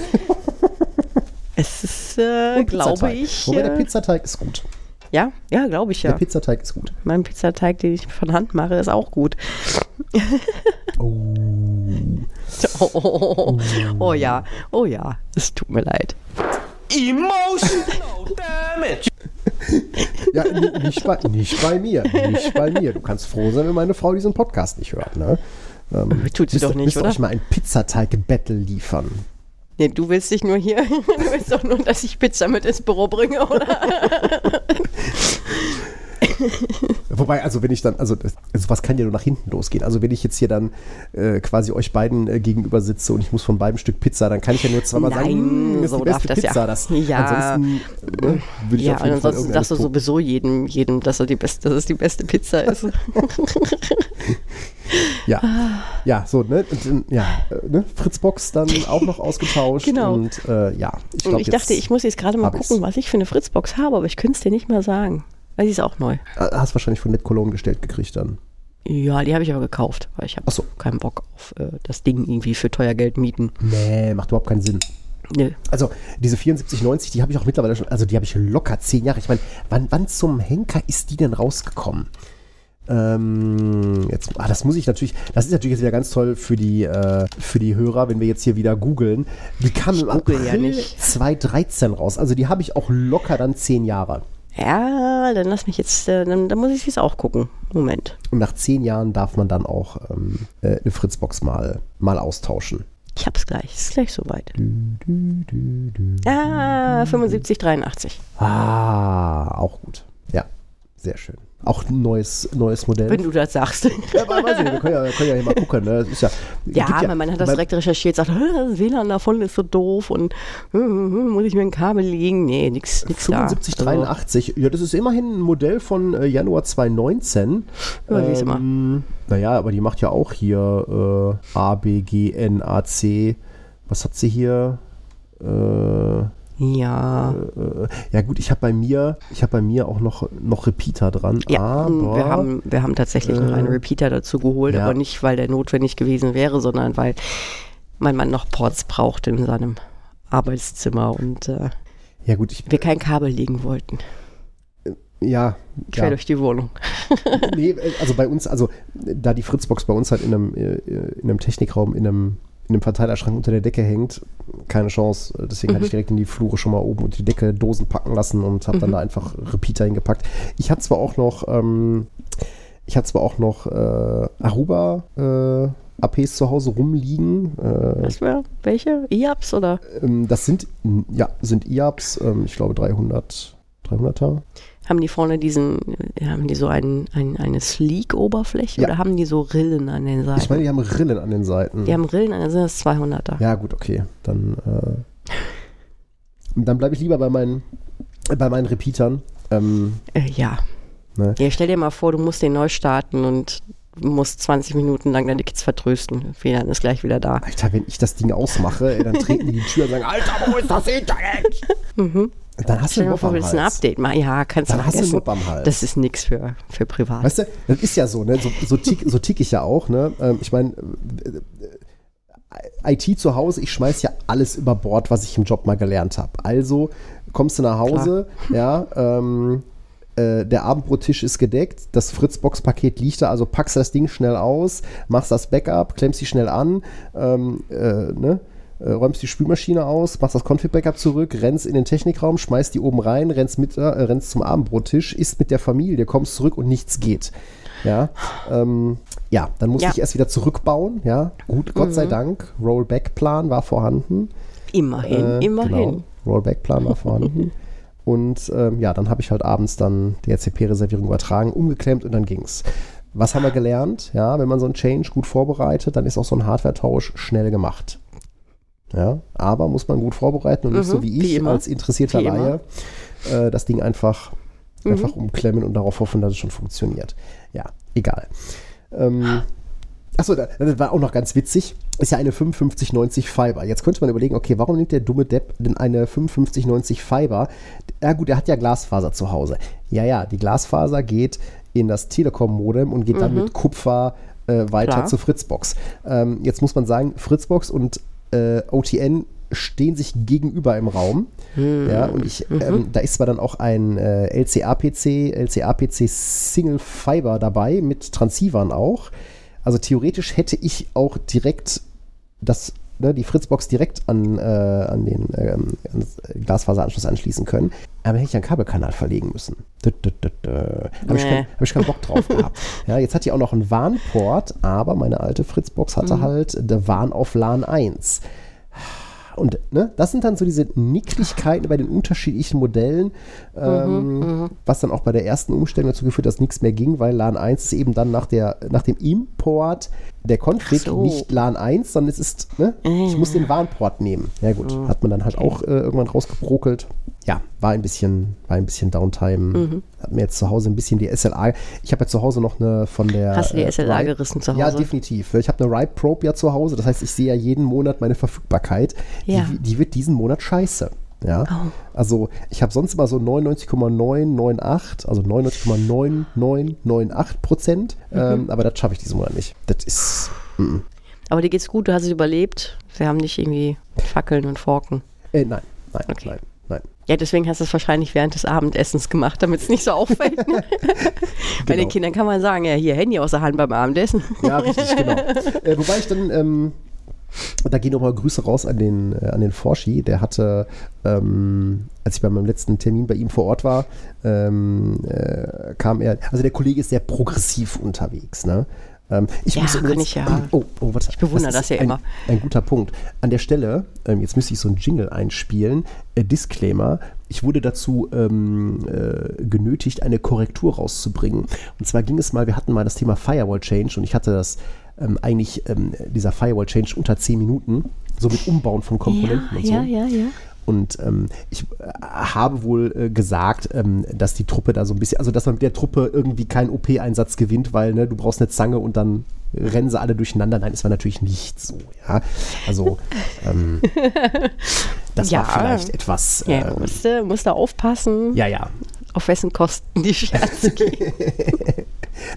Es ist, äh, glaube ich. Wobei der Äh, Pizzateig ist gut. ja, ja, glaube ich ja. Der Pizzateig ist gut. mein Pizzateig, den ich von Hand mache, ist auch gut. Oh. Oh, oh, oh, oh ja, oh ja, es tut mir leid. Emotional damage. Ja, nicht bei, nicht bei mir. Nicht bei mir. Du kannst froh sein, wenn meine Frau diesen Podcast nicht hört. Ne? Ähm, Tut sie müsst- doch nicht, müsst oder? euch mal ein Pizzateig-Battle liefern. Nee, du willst dich nur hier, du willst doch nur, dass ich Pizza mit ins Büro bringe, oder? Wobei, also wenn ich dann, also das, also was kann ja nur nach hinten losgehen? Also wenn ich jetzt hier dann äh, quasi euch beiden äh, gegenüber sitze und ich muss von beidem Stück Pizza, dann kann ich ja nur zweimal sagen, Nein, "Mm, das ist so die beste darf das ja- Pizza. Das, Ja. Ansonsten ne, würde ich Ja, auf und jeden Fall ansonsten sagst du sowieso jedem, jedem, dass, er die beste, dass es die beste Pizza ist. Ja, ja, so, ne? Und, ja, äh, ne? Fritzbox dann auch noch ausgetauscht. Genau. Und äh, ja, ich Und glaube, ich dachte, ich muss jetzt gerade mal hab ich's. gucken, was ich für eine Fritzbox habe, aber ich könnte es dir nicht mal sagen. Weil sie ist auch neu. Hast wahrscheinlich von Net Cologne gestellt gekriegt dann. Ja, die habe ich aber gekauft, weil ich habe so. keinen Bock auf äh, das Ding irgendwie für teuer Geld mieten. Nee, macht überhaupt keinen Sinn. Nö. Also diese 7490, die habe ich auch mittlerweile schon, also die habe ich locker zehn Jahre. Ich meine, wann, wann zum Henker ist die denn rausgekommen? Ähm, jetzt, ah, das muss ich natürlich, das ist natürlich jetzt wieder ganz toll für die, äh, für die Hörer, wenn wir jetzt hier wieder googeln. Die kam im April ja nicht. 2013 raus. Also die habe ich auch locker dann zehn Jahre. Ja, dann lass mich jetzt, äh, dann, dann muss ich es auch gucken. Moment. Und nach zehn Jahren darf man dann auch ähm, äh, eine Fritzbox mal, mal austauschen. Ich hab's gleich. Ist gleich soweit. Ah, 7583. Ah, auch gut. Ja, sehr schön. Auch ein neues, neues Modell. Wenn du das sagst. Ja, aber weiß ich nicht, wir können ja, wir können ja hier mal gucken. Ne? Das ist ja, Ja, mein Mann hat das direkt recherchiert, sagt, "Hä, das WLAN davon ist so doof und äh, äh, muss ich mir ein Kabel legen? Nee, nix, nix da. 7583, ja, das ist immerhin ein Modell von äh, Januar 2019. Ja. Ähm, naja, aber die macht ja auch hier äh, A, B, G, N, A, C. Was hat sie hier? Äh, Ja, äh, ja gut, ich habe bei mir, ich habe bei mir auch noch, noch Repeater dran. ja aber wir, haben, wir haben tatsächlich noch einen äh, Repeater dazu geholt, ja. aber nicht, weil der notwendig gewesen wäre, sondern weil mein Mann noch Ports braucht in seinem Arbeitszimmer und äh, ja gut, ich, wir kein Kabel legen wollten. ja, Quer ja. durch die Wohnung. nee, also bei uns, also da die Fritzbox bei uns halt in einem, äh, in einem Technikraum, in einem, in einem Verteilerschrank unter der Decke hängt, keine Chance. Deswegen hatte ich direkt in die Flure schon mal oben unter die Decke Dosen packen lassen und habe dann da einfach Repeater hingepackt. Ich hatte zwar auch noch, ähm, ich hatte zwar auch noch äh, Aruba äh, APs zu Hause rumliegen. Äh, Was wär, welche? IAPS oder? ähm, das sind, ja, sind IAPs, ähm, ich glaube 300, 300er. Haben die vorne diesen, äh, haben die so einen, ein, eine Sleek-Oberfläche Ja. oder haben die so Rillen an den Seiten? Ich meine, die haben Rillen an den Seiten. die haben Rillen, dann sind das 200er. Ja, gut, okay. Dann, äh, dann bleibe ich lieber bei meinen, bei meinen Repeatern. Ähm, Äh, ja. Ne? Ja, stell dir mal vor, du musst den neu starten und musst 20 Minuten lang deine Kids vertrösten. WLAN ist gleich wieder da. Alter, wenn ich das Ding ausmache, ey, dann treten die die Tür und sagen, Alter, wo ist das Internet? Dann hast du einen am willst ein. Update machen. Ja, kannst Dann du hast du einen vergessen. Am Hals. Das ist nichts für, für privat. Weißt du, das ist ja so, ne? So, so, tick, so tick ich ja auch, ne? Ähm, ich meine, äh, IT zu Hause, ich schmeiß ja alles über Bord, was ich im Job mal gelernt habe. Also kommst du nach Hause, ja, ähm, äh, der Abendbrottisch ist gedeckt, das Fritzbox-Paket liegt da, also packst das Ding schnell aus, machst das Backup, klemmst die schnell an, ähm, äh, ne? Äh, räumst die Spülmaschine aus, machst das Config-Backup zurück, rennst in den Technikraum, schmeißt die oben rein, rennst, mit, äh, rennst zum Abendbrottisch, isst mit der Familie, kommst zurück und nichts geht. Ja, ähm, ja dann musste Ja. ich erst wieder zurückbauen. Ja, gut, Gott sei Dank, Rollback-Plan war vorhanden. Immerhin, Äh, immerhin. Genau, Rollback-Plan war vorhanden. Und ähm, ja, dann habe ich halt abends dann die RCP-Reservierung übertragen, umgeklemmt und dann ging's. Was haben wir gelernt? Ja, wenn man so einen Change gut vorbereitet, dann ist auch so ein Hardware-Tausch schnell gemacht. Ja, aber muss man gut vorbereiten und nicht Mhm, so wie ich als interessierter. Laie äh, das Ding einfach, Mhm. einfach umklemmen und darauf hoffen, dass es schon funktioniert. Ja, egal. Ähm, Achso, das war auch noch ganz witzig. Ist ja eine 5590 Fiber. Jetzt könnte man überlegen, okay, warum nimmt der dumme Depp denn eine 5590 Fiber? Ja gut, er hat ja Glasfaser zu Hause. Ja, ja, die Glasfaser geht in das Telekom-Modem und geht dann mit Kupfer äh, weiter Klar. zu Fritzbox. Ähm, jetzt muss man sagen, Fritzbox und äh, OTN stehen sich gegenüber im Raum. Ja, und ich, ähm, da ist zwar dann auch ein äh, LCA-PC, LCA-PC Single Fiber dabei mit Transceivern auch. Also theoretisch hätte ich auch direkt das, ne, die Fritzbox direkt an, äh, an den an das Glasfaseranschluss anschließen können. Aber hätte ich einen Kabelkanal verlegen müssen. Habe ich, kein, hab ich keinen Bock drauf gehabt. Ja, jetzt hat die auch noch einen WAN-Port, aber meine alte Fritzbox hatte halt der WAN auf LAN 1. Und ne, das sind dann so diese Nicklichkeiten bei den unterschiedlichen Modellen, ähm, was dann auch bei der ersten Umstellung dazu geführt hat, dass nichts mehr ging, weil LAN 1 ist eben dann nach, der, nach dem Import der Config so. nicht LAN 1, sondern es ist, ne, ich muss den WAN-Port nehmen. Ja gut, hat man dann halt auch äh, irgendwann rausgebrokelt. Ja, war ein bisschen, war ein bisschen Downtime. Hat mir jetzt zu Hause ein bisschen die SLA. Ich habe ja zu Hause noch eine von der. Hast du die äh, SLA Ripe- gerissen zu Ja, Hause? definitiv. Ich habe eine Ripe Probe ja zu Hause. Das heißt, ich sehe ja jeden Monat meine Verfügbarkeit. Ja. Die, die wird diesen Monat scheiße. Ja, Oh. also ich habe sonst immer so 99,998, also 99,9998 Prozent, Mhm. ähm, aber das schaffe ich diesen Monat nicht. Das ist, mm, Aber dir geht's gut, du hast es überlebt. Wir haben nicht irgendwie Fackeln und Forken. äh, nein, nein, Okay. nein, nein. Ja, deswegen hast du es wahrscheinlich während des Abendessens gemacht, damit es nicht so auffällt. ne? Bei den Genau. Kindern kann man sagen, ja, hier Handy aus der Hand beim Abendessen. Ja, richtig, genau. Äh, wobei ich dann, ähm, da gehen nochmal Grüße raus an den, äh, an den Forschi. Der hatte, ähm, als ich bei meinem letzten Termin bei ihm vor Ort war, ähm, äh, kam er, also der Kollege ist sehr progressiv unterwegs, ne? Ähm, ich Ja, muss kann übrigens- ich ja. Oh, oh, warte. Ich bewundere das ja ein, immer. Ein guter Punkt. An der Stelle, ähm, jetzt müsste ich so einen Jingle einspielen. Äh, Disclaimer. Ich wurde dazu ähm, äh, genötigt, eine Korrektur rauszubringen. Und zwar ging es mal, wir hatten mal das Thema Firewall Change und ich hatte das ähm, eigentlich, ähm, dieser Firewall Change unter 10 Minuten, so mit Umbauen von Komponenten und so. ja, ja, ja. Und ähm, ich äh, habe wohl äh, gesagt, ähm, dass die Truppe da so ein bisschen, also dass man mit der Truppe irgendwie keinen OP-Einsatz gewinnt, weil ne, du brauchst eine Zange und dann rennen sie alle durcheinander. Nein, das war natürlich nicht so, ja. Also ähm, das Ja. war vielleicht etwas. Ja, ähm, musst, du, musst du aufpassen, ja, ja. auf wessen Kosten die Scherze gehen.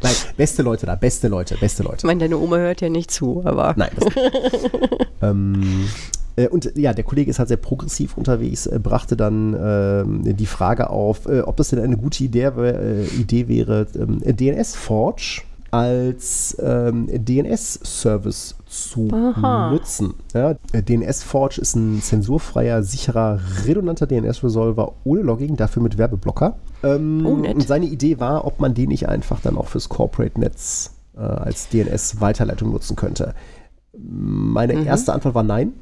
Nein, beste Leute da, beste Leute, beste Leute. Ich meine, deine Oma hört ja nicht zu, aber Nein, das ähm, äh, und ja, der Kollege ist halt sehr progressiv unterwegs, äh, brachte dann ähm, die Frage auf, äh, ob das denn eine gute Idee, äh, Idee wäre, ähm, DNS Forge als ähm, DNS-Service zu Aha. nutzen. Ja, äh, DNS Forge ist ein zensurfreier, sicherer, redundanter DNS-Resolver ohne Logging, dafür mit Werbeblocker. Ähm, Oh. Und seine Idee war, ob man den nicht einfach dann auch fürs Corporate-Netz äh, als DNS-Weiterleitung nutzen könnte. Meine Mhm. erste Antwort war nein.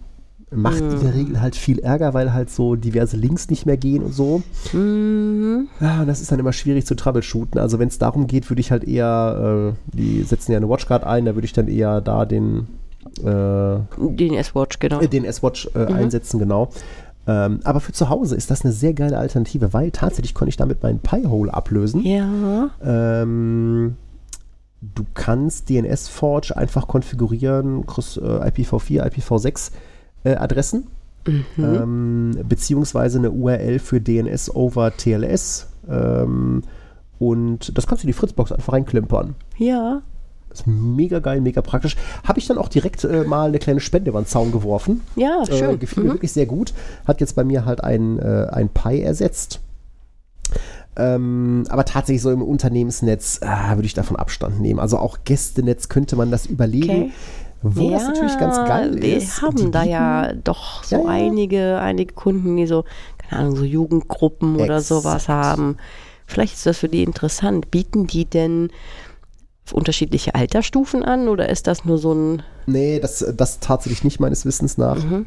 Macht in der Regel halt viel Ärger, weil halt so diverse Links nicht mehr gehen und so. Mhm. Ja, und das ist dann immer schwierig zu troubleshooten. Also wenn es darum geht, würde ich halt eher, äh, die setzen ja eine Watchguard ein, da würde ich dann eher da den, äh, den S-Watch, genau. äh, den S-Watch äh, einsetzen, genau. Ähm, aber für zu Hause ist das eine sehr geile Alternative, weil tatsächlich konnte ich damit meinen Pi-Hole ablösen. Ja. Ähm, du kannst DNS-Forge einfach konfigurieren, kriegst, äh, IPv4, IPv6 äh, Adressen, ähm, beziehungsweise eine URL für DNS over TLS. Ähm, und das kannst du in die Fritzbox einfach reinklimpern. Ja. Das ist mega geil, mega praktisch. Habe ich dann auch direkt äh, mal eine kleine Spende über den Zaun geworfen. Ja, Äh, schön. gefiel mir wirklich sehr gut. Hat jetzt bei mir halt ein, äh, ein Pi ersetzt. Ähm, aber tatsächlich so im Unternehmensnetz äh, würde ich davon Abstand nehmen. Also auch Gästenetz könnte man das überlegen. Okay. Wo das natürlich ganz geil wir ist. haben die da bieten- ja doch so Ja, ja. einige, einige Kunden, die so, keine Ahnung, so Jugendgruppen oder Exakt. sowas haben. Vielleicht ist das für die interessant. Bieten die denn unterschiedliche Altersstufen an oder ist das nur so ein Nee, das, das tatsächlich nicht meines Wissens nach. Mhm.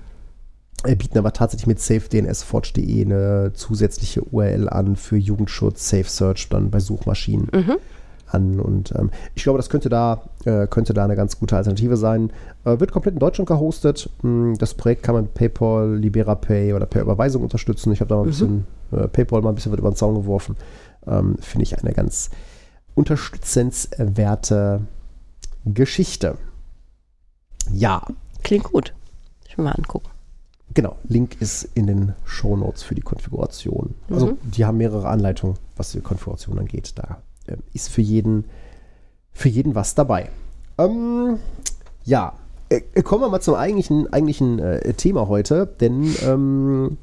Wir bieten aber tatsächlich mit safednsforge.de eine zusätzliche URL an für Jugendschutz, Safe Search dann bei Suchmaschinen Mhm. An. Und ähm, ich glaube, das könnte da, äh, könnte da eine ganz gute Alternative sein. Äh, wird komplett in Deutschland gehostet. Mm, Das Projekt kann man mit PayPal, LiberaPay oder per Überweisung unterstützen. Ich habe da mal ein bisschen äh, PayPal mal ein bisschen über den Zaun geworfen. Ähm, Finde ich eine ganz unterstützenswerte Geschichte. Ja, klingt gut. Ich will mal angucken. Genau, Link ist in den Shownotes für die Konfiguration. Also Mhm. die haben mehrere Anleitungen, was die Konfiguration angeht. Da ist für jeden, für jeden was dabei. Ähm, ja, äh, kommen wir mal zum eigentlichen, eigentlichen äh, Thema heute, denn ähm,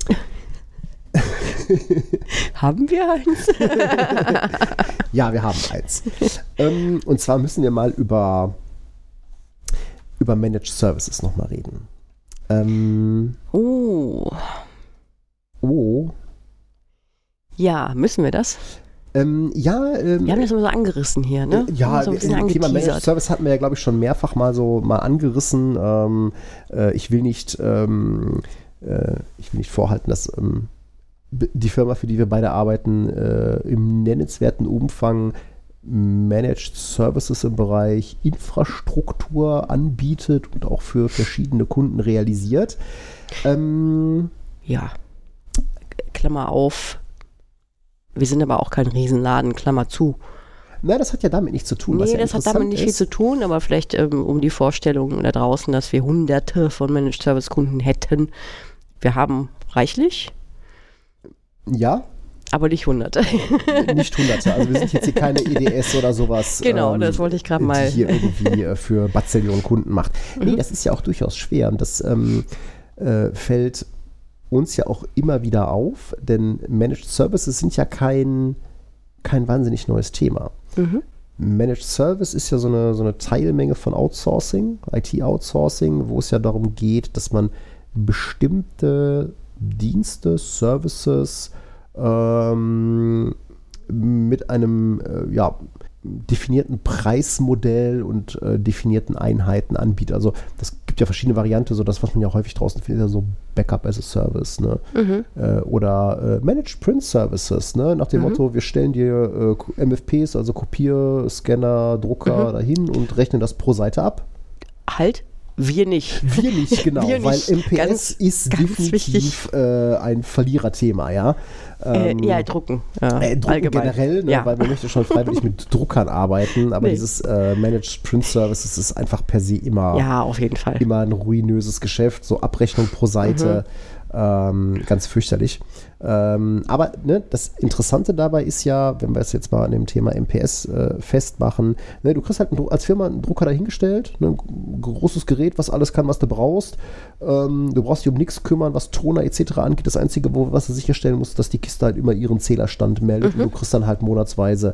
Haben wir eins? ja, wir haben eins. ähm, und zwar müssen wir mal über, über Managed Services nochmal reden. Ähm, Oh, oh, ja, müssen wir das? Ähm, ja, ähm, Wir haben das immer so angerissen hier, ne? Ja, so ein bisschen Thema Managed. Service hatten wir ja, glaube ich, schon mehrfach mal so mal angerissen. Ähm, äh, ich will nicht, ähm, äh, ich will nicht vorhalten, dass ähm, die Firma, für die wir beide arbeiten, äh, im nennenswerten Umfang Managed Services im Bereich Infrastruktur anbietet und auch für verschiedene Kunden realisiert. Ähm, Ja. Klammer auf. Wir sind aber auch kein Riesenladen, Klammer zu. na, das hat ja damit nichts zu tun. was Nee, ja das hat damit nicht viel zu tun, aber vielleicht ähm, um die Vorstellung da draußen, dass wir hunderte von Managed Service Kunden hätten. Wir haben reichlich, Ja, aber nicht hunderte. nicht hunderte. Also wir sind jetzt hier keine EDS oder sowas. Genau, das wollte ich gerade mal- Die hier irgendwie äh, für Bazillionen Kunden macht. Nee, das ist ja auch durchaus schwer und das ähm, äh, fällt uns ja auch immer wieder auf, denn Managed Services sind ja kein, kein wahnsinnig neues Thema. Managed Service ist ja so eine, so eine Teilmenge von Outsourcing, IT-Outsourcing, wo es ja darum geht, dass man bestimmte Dienste, Services ähm, mit einem äh, ja, definierten Preismodell und äh, definierten Einheiten anbietet. Also das gibt ja verschiedene Varianten, so das, was man ja häufig draußen findet, ja so Backup as a Service, ne? Äh, oder äh, Managed Print Services, ne? Nach dem Motto, wir stellen dir äh, MFPs, also Kopier, Scanner, Drucker dahin und rechnen das pro Seite ab. halt, wir nicht. Wir nicht, genau, Wir weil nicht. MPS Ganz- ist ganz definitiv äh, ein Verliererthema, ja. Äh, Ähm, ja, drucken. Ja, äh, Drucken allgemein. generell, ne, ja. weil man möchte schon freiwillig mit Druckern arbeiten, aber Nee. dieses äh, Managed Print Services ist einfach per se immer, ja, auf jeden Fall. immer ein ruinöses Geschäft, so Abrechnung pro Seite, ähm, ganz fürchterlich. Ähm, aber ne, das Interessante dabei ist ja, wenn wir es jetzt mal an dem Thema MPS äh, festmachen, ne, du kriegst halt als Firma einen Drucker dahingestellt, ne, ein großes Gerät, was alles kann, was du brauchst. Ähm, du brauchst dich um nichts kümmern, was Toner etc. angeht. Das Einzige, wo, was du sicherstellen musst, dass die Kiste halt immer ihren Zählerstand meldet und du kriegst dann halt monatsweise,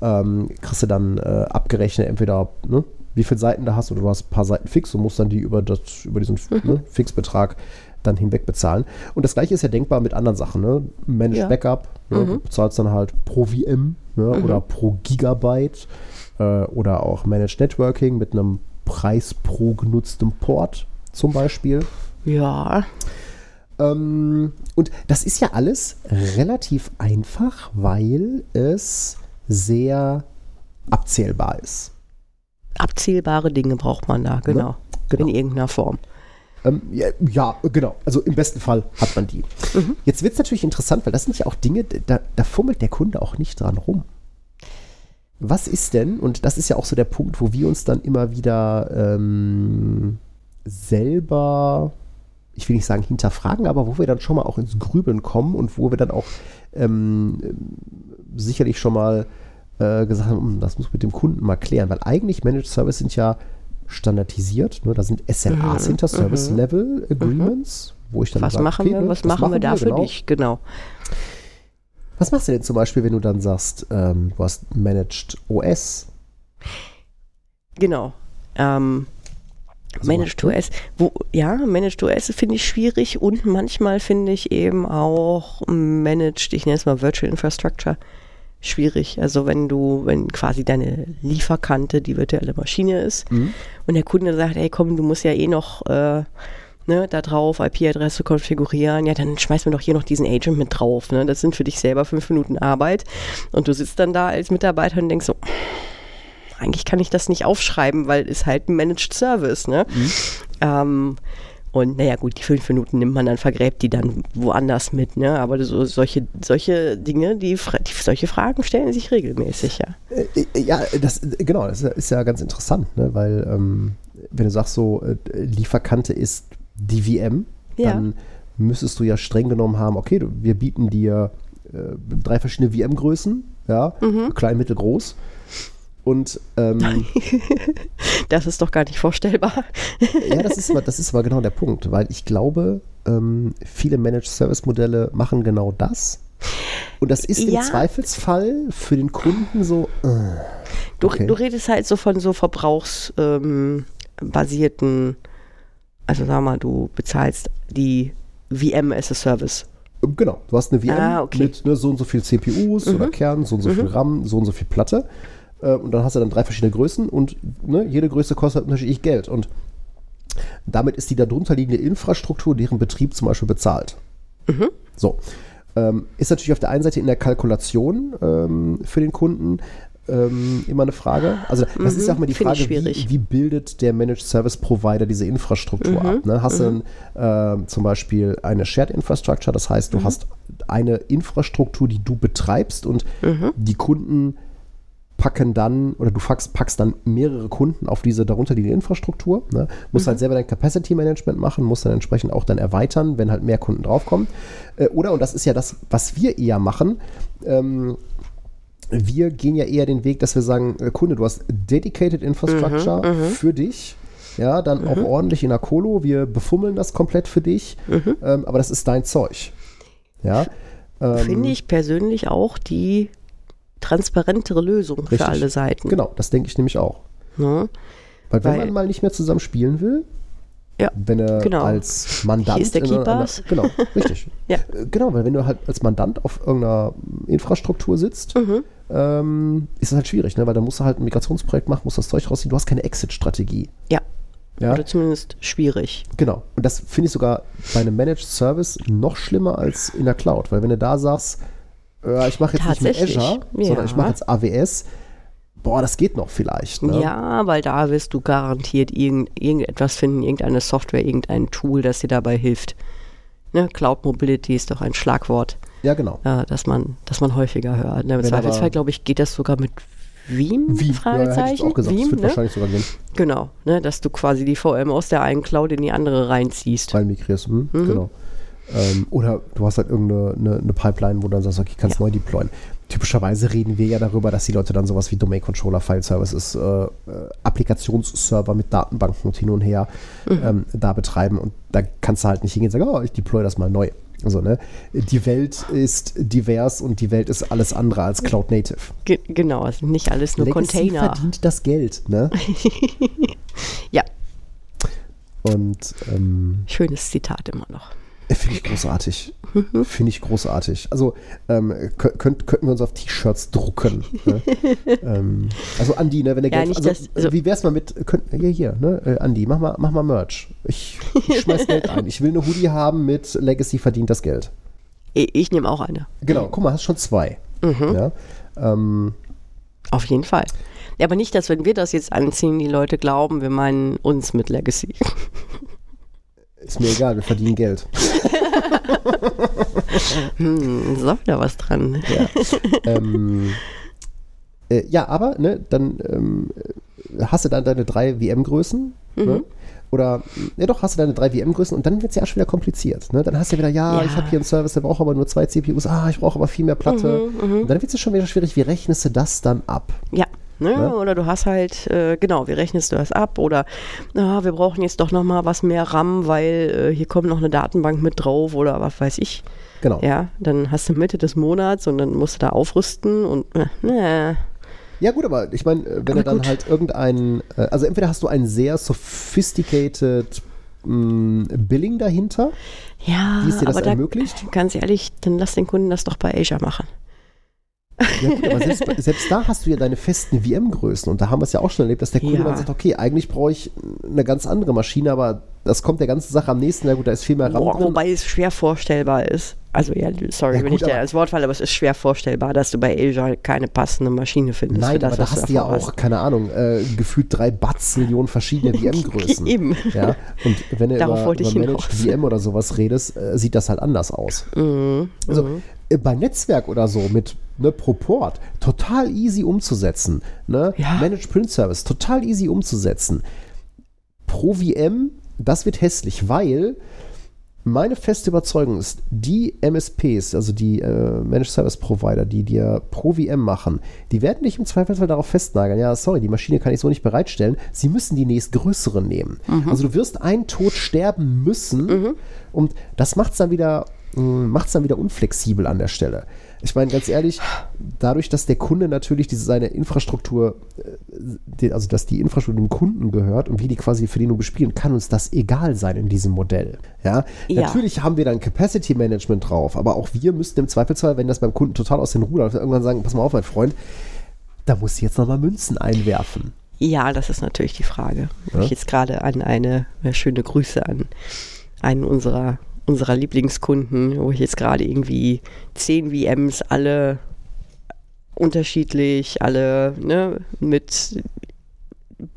ähm, kriegst du dann äh, abgerechnet, entweder ne, wie viele Seiten du hast oder du hast ein paar Seiten fix und musst dann die über, das, über diesen ne, Fixbetrag dann hinweg bezahlen. Und das gleiche ist ja denkbar mit anderen Sachen. Ne? Managed Ja. Backup, ne? du bezahlst dann halt pro VM ne? oder pro Gigabyte äh, oder auch Managed Networking mit einem Preis pro genutztem Port zum Beispiel. Ja, Ähm, und das ist ja alles relativ einfach, weil es sehr abzählbar ist. abzählbare Dinge braucht man da, genau. Genau. In irgendeiner Form. Ähm, ja, ja, genau. Also im besten Fall hat man die. Mhm. Jetzt wird es natürlich interessant, weil das sind ja auch Dinge, da, da fummelt der Kunde auch nicht dran rum. was ist denn, und das ist ja auch so der Punkt, wo wir uns dann immer wieder ähm, selber, ich will nicht sagen hinterfragen, aber wo wir dann schon mal auch ins Grübeln kommen und wo wir dann auch ähm, sicherlich schon mal äh, gesagt haben, hm, das muss mit dem Kunden mal klären, weil eigentlich Managed Service sind ja standardisiert, ne? da sind SLAs Mhm, hinter Service Level Agreements, wo ich dann Was sage, machen okay, wir, was machen wir da für genau. dich? Genau. Was machst du denn zum Beispiel, wenn du dann sagst, ähm, du hast Managed OS? Genau. Ähm, Also Managed? OS, wo, ja, Managed OS finde ich schwierig und manchmal finde ich eben auch Managed, ich nenne es mal Virtual Infrastructure, schwierig. Also wenn du, wenn quasi deine Lieferkante die virtuelle Maschine ist Mhm. und der Kunde sagt, ey komm, du musst ja eh noch äh, ne, da drauf IP-Adresse konfigurieren, ja, dann schmeiß mir doch hier noch diesen Agent mit drauf. Ne? Das sind für dich selber fünf Minuten Arbeit und du sitzt dann da als Mitarbeiter und denkst so, eigentlich kann ich das nicht aufschreiben, weil es halt ein Managed Service, ne? Ähm, und naja, gut, die fünf Minuten nimmt man dann, vergräbt die dann woanders mit, ne? Aber so, solche, solche Dinge, die, die, solche Fragen stellen sich regelmäßig, ja. Äh, Ja, das, genau, das ist ja- ganz interessant, ne? weil ähm, wenn du sagst so, äh, Lieferkante ist die VM, Ja. dann müsstest du ja streng genommen haben, okay, wir bieten dir äh, drei verschiedene VM-Größen, ja, Mhm. klein, mittel, groß. Und ähm, Das ist doch gar nicht vorstellbar. ja, das ist, aber, das ist aber genau der Punkt, weil ich glaube, ähm, viele Managed Service Modelle machen genau das. Und das ist Ja. im Zweifelsfall für den Kunden so, äh, Du, Okay. du redest halt so von so verbrauchsbasierten, ähm, also sag mal, du bezahlst die VM as a Service. Genau, du hast eine VM Ah, okay. Mhm. mit ne, so und so viel CPUs oder Kern, so und so viel RAM, so und so viel Platte. Äh, und dann hast du dann drei verschiedene Größen und ne, jede Größe kostet unterschiedlich Geld. Und damit ist die darunter liegende Infrastruktur, deren Betrieb zum Beispiel bezahlt. Mhm. So. Ähm, ist natürlich auf der einen Seite in der Kalkulation ähm, für den Kunden ähm, immer eine Frage. Also das ist ja auch mal die Mhm. Finde ich Frage, wie, wie bildet der Managed Service Provider diese Infrastruktur ab? Ne? Hast du äh, zum Beispiel eine Shared Infrastructure, das heißt, du hast eine Infrastruktur, die du betreibst und die Kunden packen dann oder du packst, packst dann mehrere Kunden auf diese darunterliegende Infrastruktur. Ne? Musst halt selber dein Capacity Management machen, musst dann entsprechend auch dann erweitern, wenn halt mehr Kunden draufkommen. Äh, oder, und das ist ja das, was wir eher machen, ähm, wir gehen ja eher den Weg, dass wir sagen, äh, Kunde, du hast dedicated Infrastructure für dich. Ja, dann auch ordentlich in der Colo. Wir befummeln das komplett für dich. Ähm, aber das ist dein Zeug. Ja. Ähm, Finde ich persönlich auch die transparentere Lösung richtig. für alle Seiten. Genau, das denke ich nämlich auch. Ne? Weil wenn Weil- man mal nicht mehr zusammen spielen will, Ja, wenn er genau. als Mandant. Hier ist der einer- Keepers. Genau, richtig. Ja. Äh, Genau, weil wenn du halt als Mandant auf irgendeiner Infrastruktur sitzt, Mhm. ähm, ist das halt schwierig, ne? weil dann musst du halt ein Migrationsprojekt machen, musst das Zeug rausziehen, du hast keine Exit-Strategie. Ja. Ja, Oder zumindest schwierig. genau. Und das finde ich sogar bei einem Managed Service noch schlimmer als in der Cloud, weil wenn du da sagst, äh, ich mache jetzt nicht mehr Azure, sondern ja. ich mache jetzt AWS, boah, das geht noch vielleicht. Ne? Ja, weil da wirst du garantiert irgend, irgendetwas finden, irgendeine Software, irgendein Tool, das dir dabei hilft. Ne? Cloud Mobility ist doch ein Schlagwort, ja, genau. äh, das, man, das man häufiger hört. Ne? Im Zweifelsfall, glaube ich, geht das sogar mit Veeam? Wie? Ja, hätte ich Fragezeichen. auch gesagt, das Veeam, wird ne? wahrscheinlich sogar gehen. Genau, ne? dass du quasi die VM aus der einen Cloud in die andere reinziehst. rein migrierst. Hm? Mhm. Genau. Ähm, oder du hast halt irgendeine eine, eine Pipeline, wo du dann sagst, okay, kannst Ja. neu deployen. Typischerweise reden wir ja darüber, dass die Leute dann sowas wie Domain Controller, File Services, äh, äh, Applikationsserver mit Datenbanken und hin und her Mhm. ähm, da betreiben. Und da kannst du halt nicht hingehen und sagen, oh, ich deploy das mal neu. Also, ne, die Welt ist divers und die Welt ist alles andere als Cloud Native. Ge genau, sind nicht alles nur Legacy Container. verdient das Geld, ne? Ja, Und ähm, schönes Zitat immer noch. Finde ich großartig. Finde ich großartig. Also ähm, kö- könnt, könnten wir uns auf T-Shirts drucken. ne? ähm, also Andi, ne, wenn der Ja, Geld, also, dass- also- wie wär's mal mit, könnt, hier, hier, ne, äh, Andi, mach mal, mach mal Merch. Ich, ich schmeiß Geld ein. Ich will eine Hoodie haben mit Legacy verdient das Geld. Ich, ich nehme auch eine. Genau, guck mal, hast schon zwei. Mhm. Ja? Ähm, Auf jeden Fall. Ja, aber nicht, dass wenn wir das jetzt anziehen, die Leute glauben, wir meinen uns mit Legacy. Ist mir egal, wir verdienen Geld. Hm, ist auch wieder was dran. Ja. ähm, Äh, ja, aber ne, dann ähm, hast du dann deine drei VM-Größen. Ne? Oder, ja doch, hast du deine drei VM-Größen und dann wird es ja auch schon wieder kompliziert. Ne? Dann hast du wieder, ja, Ja. ich habe hier einen Service, der braucht aber nur zwei CPUs, ah, ich brauche aber viel mehr Platte. Und dann wird es schon wieder schwierig, wie rechnest du das dann ab? Ja. Ne? Ne? Oder du hast halt, äh, genau, wie rechnest du das ab? Oder ah, wir brauchen jetzt doch nochmal was mehr RAM, weil äh, hier kommt noch eine Datenbank mit drauf oder was weiß ich. Genau. Ja, dann hast du Mitte des Monats und dann musst du da aufrüsten und äh, ne. Ja gut, aber ich meine, wenn Aber du dann gut. halt irgendein, äh, also entweder hast du ein sehr sophisticated mh, Billing dahinter, Ja, wie es dir das aber da, ermöglicht. ganz ehrlich, dann lass den Kunden das doch bei Azure machen. Ja gut, aber selbst, selbst da hast du ja deine festen VM-Größen und da haben wir es ja auch schon erlebt, dass der Kunde Ja. dann sagt, okay, eigentlich brauche ich eine ganz andere Maschine, aber das kommt der ganzen Sache am nächsten, ja gut, da ist viel mehr RAM Boah, drin. wobei es schwer vorstellbar ist. Also ja, sorry, Ja, wenn gut, ich dir das Wort falle, aber es ist schwer vorstellbar, dass du bei Azure keine passende Maschine findest. Nein, das, aber da hast du ja auch, keine Ahnung, äh, gefühlt drei Bazillionen verschiedene VM-Größen. Eben. Ja, und wenn du Darauf über, über Managed. VM oder sowas redest, äh, sieht das halt anders aus. Mhm. Also äh, bei Netzwerk oder so mit ne, Proport total easy umzusetzen. Ne? Ja. Managed Print Service total easy umzusetzen. Pro VM, das wird hässlich, weil meine feste Überzeugung ist, die MSPs, also die äh, Managed Service Provider, die dir pro VM machen, die werden dich im Zweifelsfall darauf festnageln. Ja, sorry, die Maschine kann ich so nicht bereitstellen. Sie müssen die nächstgrößere nehmen. Also du wirst einen Tod sterben müssen und das macht es dann wieder macht es dann wieder unflexibel an der Stelle. Ich meine, ganz ehrlich, dadurch, dass der Kunde natürlich diese, seine Infrastruktur, äh, also dass die Infrastruktur dem Kunden gehört und wir die quasi für den nur bespielen, kann uns das egal sein in diesem Modell. Ja, Ja. natürlich haben wir dann Capacity Management drauf, aber auch wir müssten im Zweifelsfall, wenn das beim Kunden total aus den Ruder läuft, irgendwann sagen, pass mal auf, mein Freund, da muss ich jetzt nochmal Münzen einwerfen. Ja, das ist natürlich die Frage. Ja. Ich jetzt gerade an eine schöne Grüße an einen unserer, unserer Lieblingskunden, wo ich jetzt gerade irgendwie zehn VMs, alle unterschiedlich, alle ne, mit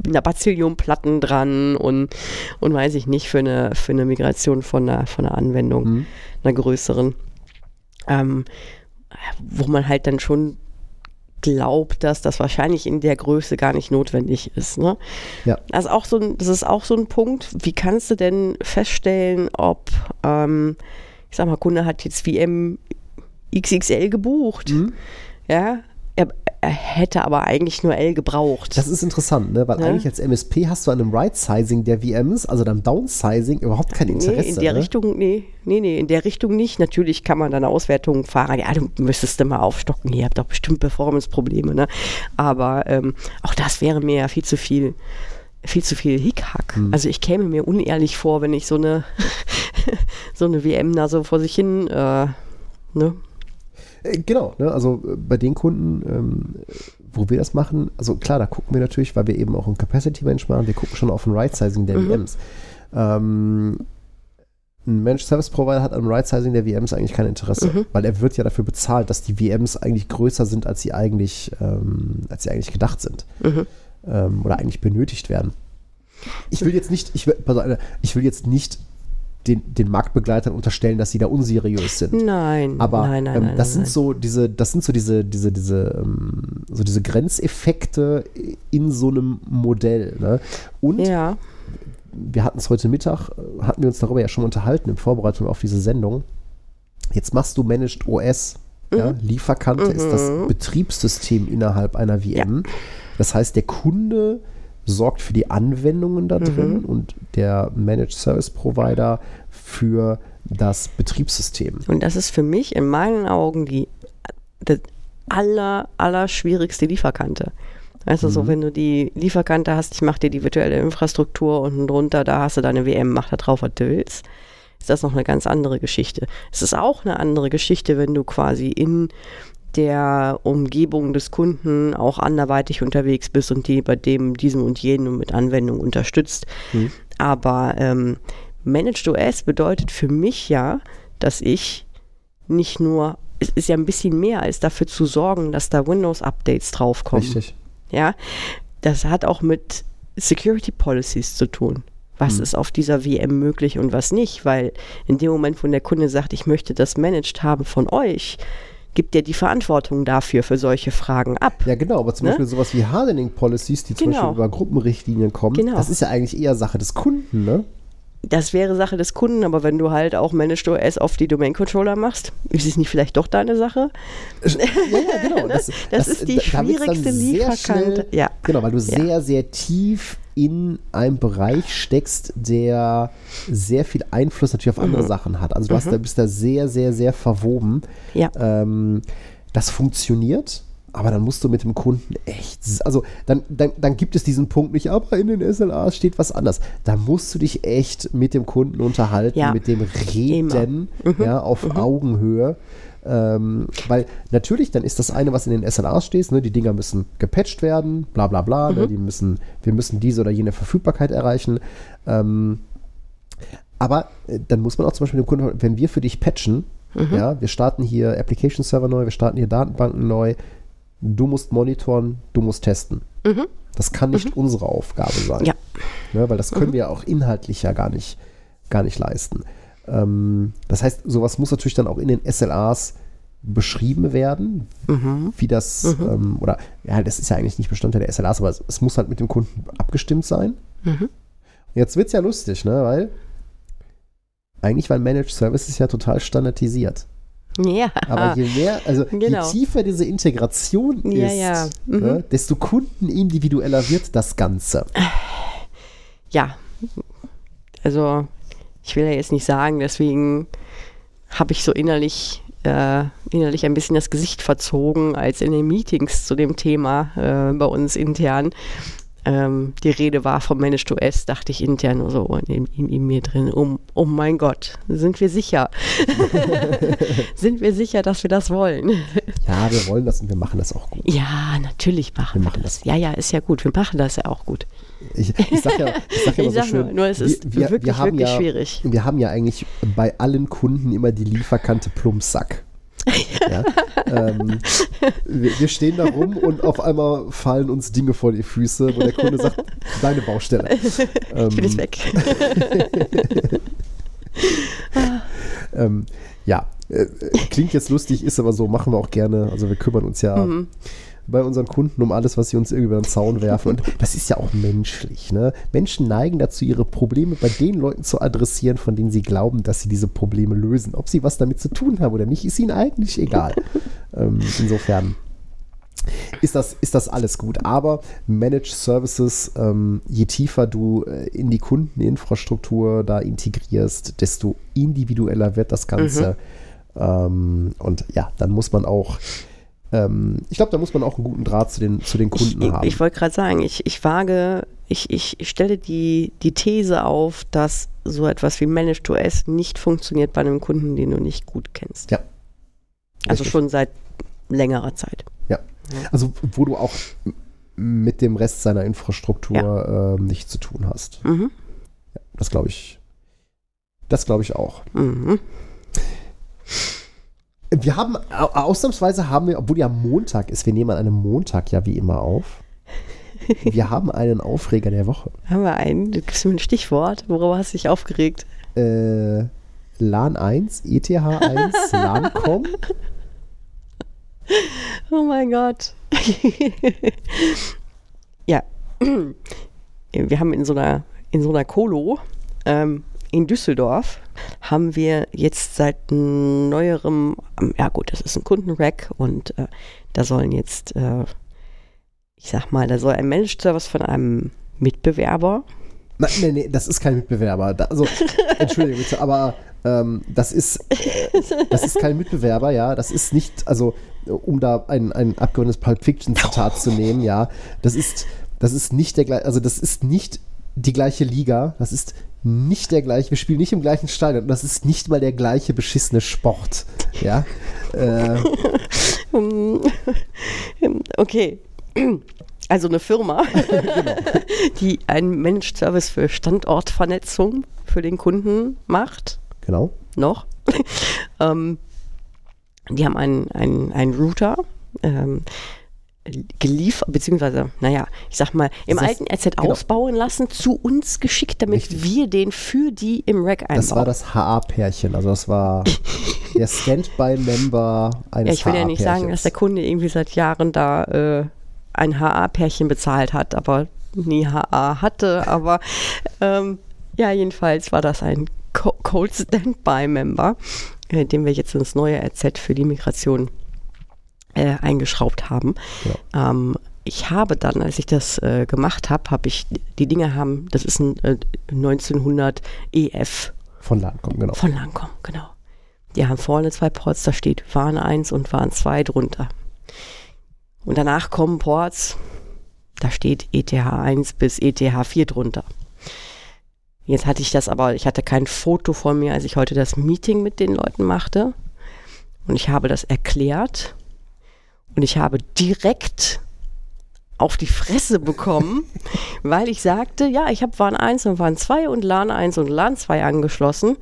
einer Bazillion Platten dran und, und weiß ich nicht, für eine, für eine Migration von einer, von einer Anwendung, Mhm. einer größeren. Ähm, wo man halt dann schon glaubt, dass das wahrscheinlich in der Größe gar nicht notwendig ist. Ne? Ja. Das, ist auch so ein, das ist auch so ein Punkt. Wie kannst du denn feststellen, ob, ähm, ich sag mal, Kunde hat jetzt VM XXL gebucht, Mhm. ja, er, er hätte aber eigentlich nur L gebraucht. Das ist interessant, ne? weil Ja. eigentlich als MSP hast du an einem Right-Sizing der VMs, also einem Downsizing, überhaupt kein Interesse. Nee, in der ne? Richtung, nee, nee, nee, in der Richtung nicht. Natürlich kann man dann Auswertungen fahren. Ja, du müsstest immer aufstocken. Ihr habt doch bestimmt Performance-Probleme, ne? Aber ähm, auch das wäre mir ja viel zu viel, viel zu viel Hickhack. Hm. Also ich käme mir unehrlich vor, wenn ich so eine, so eine WM da so vor sich hin, äh, ne? Äh, Genau, ne? also äh, bei den Kunden, ähm, wo wir das machen, also klar, da gucken wir natürlich, weil wir eben auch ein Capacity Management machen, wir gucken schon auf ein Right-Sizing der Mhm. VMs. Ähm, ein Managed Service Provider hat am Right-Sizing der VMs eigentlich kein Interesse, Mhm. weil er wird ja dafür bezahlt, dass die VMs eigentlich größer sind, als sie eigentlich, ähm, als sie eigentlich gedacht sind Mhm. ähm, oder eigentlich benötigt werden. Ich will jetzt nicht, ich will, ich will jetzt nicht den, den Marktbegleitern unterstellen, dass sie da unseriös sind. Nein, Aber nein, nein, ähm, nein, das sind so diese, das sind so diese, diese, diese, ähm, so diese Grenzeffekte in so einem Modell. Ne? Und Ja, wir hatten es heute Mittag, äh, hatten wir uns darüber ja schon unterhalten in Vorbereitung auf diese Sendung. Jetzt machst du Managed OS. Ja? Mhm. Lieferkante ist das Betriebssystem innerhalb einer VM. Das heißt, der Kunde sorgt für die Anwendungen da drin Mhm. und der Managed Service Provider für das Betriebssystem. Und das ist für mich in meinen Augen die, die aller, aller schwierigste Lieferkante. Also so, wenn du die Lieferkante hast, ich mache dir die virtuelle Infrastruktur unten drunter, da hast du deine VM, mach da drauf, was du willst, ist das noch eine ganz andere Geschichte. Es ist auch eine andere Geschichte, wenn du quasi in der Umgebung des Kunden auch anderweitig unterwegs bist und die bei dem, diesem und jenem mit Anwendung unterstützt. Aber ähm, Managed OS bedeutet für mich ja, dass ich nicht nur, es ist ja ein bisschen mehr als dafür zu sorgen, dass da Windows-Updates draufkommen. Richtig. Ja, das hat auch mit Security Policies zu tun. Was ist auf dieser VM möglich und was nicht? Weil in dem Moment, wo der Kunde sagt, ich möchte das managed haben von euch, gibt dir die Verantwortung dafür, für solche Fragen ab. Ja, genau, aber zum Ne? Beispiel sowas wie Hardening Policies, die zum Genau. Beispiel über Gruppenrichtlinien kommen, Genau. das ist ja eigentlich eher Sache des Kunden, ne? Das wäre Sache des Kunden, aber wenn du halt auch Managed OS auf die Domain Controller machst, ist es nicht vielleicht doch deine Sache? Ja, ja, genau. Das, Das ist die schwierigste Lieferkante. schnell- Ja. Genau, weil du Ja. sehr, sehr tief in einem Bereich steckst, der sehr viel Einfluss natürlich auf Mhm. andere Sachen hat. Also du hast da, bist da sehr, sehr, sehr verwoben. Ja. Ähm, das funktioniert, aber dann musst du mit dem Kunden echt, also dann, dann, dann gibt es diesen Punkt nicht, aber in den SLAs steht was anders. Da musst du dich echt mit dem Kunden unterhalten, Ja. mit dem Reden, ja, auf Augenhöhe. Ähm, weil natürlich, dann ist das eine, was in den SLAs steht, ne, die Dinger müssen gepatcht werden, bla bla bla, ne, die müssen, wir müssen diese oder jene Verfügbarkeit erreichen. Ähm, aber äh, dann muss man auch zum Beispiel dem Kunden, wenn wir für dich patchen, ja, wir starten hier Application Server neu, wir starten hier Datenbanken neu, du musst monitoren, du musst testen. Das kann nicht unsere Aufgabe sein. Ja. Ne, weil das können wir auch inhaltlich ja gar nicht, gar nicht leisten. Ähm, das heißt, sowas muss natürlich dann auch in den SLAs beschrieben werden, wie das, ähm, oder ja, das ist ja eigentlich nicht Bestandteil der SLAs, aber es, es muss halt mit dem Kunden abgestimmt sein. Jetzt wird es ja lustig, ne, weil eigentlich waren Managed Services ja total standardisiert. Ja. Aber je mehr, also Genau. je tiefer diese Integration Ja, ist, ja. Mhm. ne, desto kundenindividueller wird das Ganze. ja. Also, ich will ja jetzt nicht sagen, deswegen habe ich so innerlich, äh, innerlich ein bisschen das Gesicht verzogen, als in den Meetings zu dem Thema äh, bei uns intern ähm, die Rede war vom Managed OS, dachte ich intern nur so in, in, in mir drin, oh, oh mein Gott, sind wir sicher? sind wir sicher, dass wir das wollen? Ja, wir wollen das und wir machen das auch gut. Ja, natürlich machen Wir wir, machen das. Ja, ja, ist ja gut. Wir machen das ja auch gut. Ich, ich sag ja, ich sag ja immer Ich so schön, nur, nur es ist wirklich, haben wirklich ja, schwierig. Wir haben ja eigentlich bei allen Kunden immer die Lieferkante Plumpsack. Ja? ähm, wir, wir stehen da rum und auf einmal fallen uns Dinge vor die Füße, wo der Kunde sagt, deine Baustelle. Ähm, Ich bin jetzt weg. ähm, ja, äh, klingt jetzt lustig, ist aber so, machen wir auch gerne. Also wir kümmern uns ja Mhm. Bei unseren Kunden um alles, was sie uns irgendwie über den Zaun werfen. Und das ist ja auch menschlich. Ne? Menschen neigen dazu, ihre Probleme bei den Leuten zu adressieren, von denen sie glauben, dass sie diese Probleme lösen. Ob sie was damit zu tun haben oder nicht, ist ihnen eigentlich egal. ähm, insofern ist das, ist das alles gut. Aber Managed Services, ähm, je tiefer du äh, in die Kundeninfrastruktur da integrierst, desto individueller wird das Ganze. Ähm, und ja, dann muss man auch, ähm, ich glaube, da muss man auch einen guten Draht zu den, zu den Kunden Ich, haben. ich wollte gerade sagen, ich, ich wage, ich, ich stelle die, die These auf, dass so etwas wie Managed OS nicht funktioniert bei einem Kunden, den du nicht gut kennst. ja. Also richtig. schon seit längerer Zeit. Ja. Also, wo du auch mit dem Rest seiner Infrastruktur ähm, nichts zu tun hast. Mhm. Das glaube ich. Das glaube ich auch. Mhm. Wir haben, au- ausnahmsweise haben wir, obwohl ja Montag ist, wir nehmen an einem Montag ja wie immer auf. Wir haben einen Aufreger der Woche. Haben wir einen? Du gibst mir ein Stichwort. Worüber hast du dich aufgeregt? Äh, LAN 1, ETH1, LANCOM. Oh mein Gott. ja. Wir haben in so einer, in so einer Kolo ähm, in Düsseldorf haben wir jetzt seit neuerem, ja gut, das ist ein Kundenrack und äh, da sollen jetzt, äh, ich sag mal, da soll ein Managed Service von einem Mitbewerber Nein, nee, nee, das ist kein Mitbewerber. Da, also, Entschuldigung bitte, aber ähm, das ist äh, das ist kein Mitbewerber, ja. Das ist nicht, also um da ein, ein abgewandtes Pulp Fiction Zitat zu nehmen, ja. Das ist, das ist nicht der gleiche, also das ist nicht die gleiche Liga. Das ist nicht der gleiche, wir spielen nicht im gleichen Stadion und das ist nicht mal der gleiche beschissene Sport, ja. Äh, Hm, Okay. Also eine Firma, die einen Managed Service für Standortvernetzung für den Kunden macht. genau. Noch. ähm, die haben einen, einen, einen Router ähm, geliefert, beziehungsweise, naja, ich sag mal, im Das alten RZ genau. ausbauen lassen, zu uns geschickt, damit Richtig. wir den für die im Rack einbauen. Das war das HA-Pärchen, also das war der Standby-Member eines Ja, ich will ja nicht sagen, dass der. Kunde irgendwie seit Jahren da äh, ein HA-Pärchen bezahlt hat, aber nie HA hatte. Aber ähm, ja, jedenfalls war das ein Co Cold Standby-Member, äh, den wir jetzt ins neue RZ für die Migration äh, eingeschraubt haben. Ähm, ich habe dann, als ich das äh, gemacht habe, habe ich, die Dinge haben, das ist ein äh, 1900 EF Von Lancom, genau. von Lancome, genau. Die haben vorne zwei Ports, da steht Warn 1 und Warn 2 drunter. Und danach kommen Ports, da steht ETH 1 bis ETH 4 drunter. Jetzt hatte ich das aber, ich hatte kein Foto von mir, als ich heute das Meeting mit den Leuten machte. Und ich habe das erklärt. Und ich habe direkt auf die Fresse bekommen, weil ich sagte, ja, ich habe WAN 1 und WAN 2 und LAN 1 und LAN 2 angeschlossen.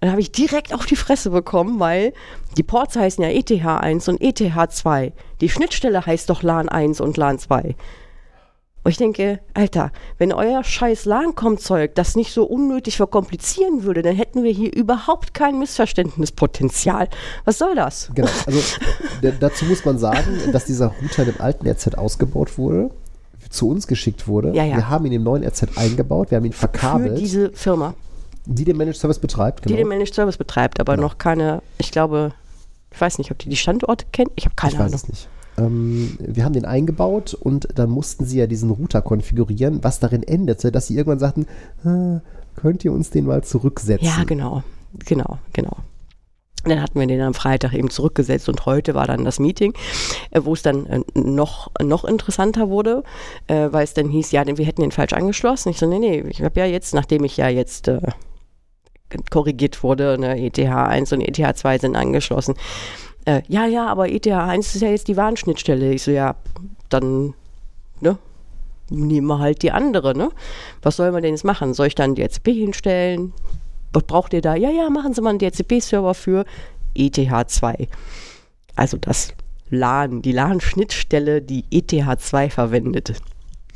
Dann habe ich direkt auf die Fresse bekommen, weil die Ports heißen ja ETH 1 und ETH 2. Die Schnittstelle heißt doch LAN 1 und LAN 2. Und ich denke, Alter, wenn euer scheiß LAN-Com-Zeug das nicht so unnötig verkomplizieren würde, dann hätten wir hier überhaupt kein Missverständnispotenzial. Was soll das? Genau, also dazu muss man sagen, dass dieser Router dem alten RZ ausgebaut wurde, zu uns geschickt wurde. Ja, ja. Wir haben ihn im neuen RZ eingebaut, wir haben ihn Für verkabelt, diese Firma, die den Managed Service betreibt. die den Genau. Managed Service betreibt, aber Genau. noch keine, ich glaube, ich weiß nicht, ob die die Standorte kennt. Ich habe keine Ich weiß Ahnung. es nicht. Ähm, wir haben den eingebaut und dann mussten sie ja diesen Router konfigurieren, was darin endete, dass sie irgendwann sagten, "Ah, könnt ihr uns den mal zurücksetzen? Ja, genau, genau, genau. Dann hatten wir den am Freitag eben zurückgesetzt und heute war dann das Meeting, äh, wo es dann äh, noch, noch interessanter wurde, weil es dann hieß, ja, wir hätten den falsch angeschlossen. Ich so, nee, nee, ich habe ja jetzt, nachdem ich ja jetzt äh, korrigiert wurde, ne, ETH 1 und ETH 2 sind angeschlossen. Äh, ja, ja, aber ETH 1 ist ja jetzt die Warnschnittstelle. Ich so, ja, dann, ne, nehmen wir halt die andere, ne? Was soll man denn jetzt machen? Soll ich dann DHCP hinstellen? Was braucht ihr da? Ja, ja, machen Sie mal einen DHCP-Server für ETH2. Also das LAN, die LAN-Schnittstelle, die ETH2 verwendet.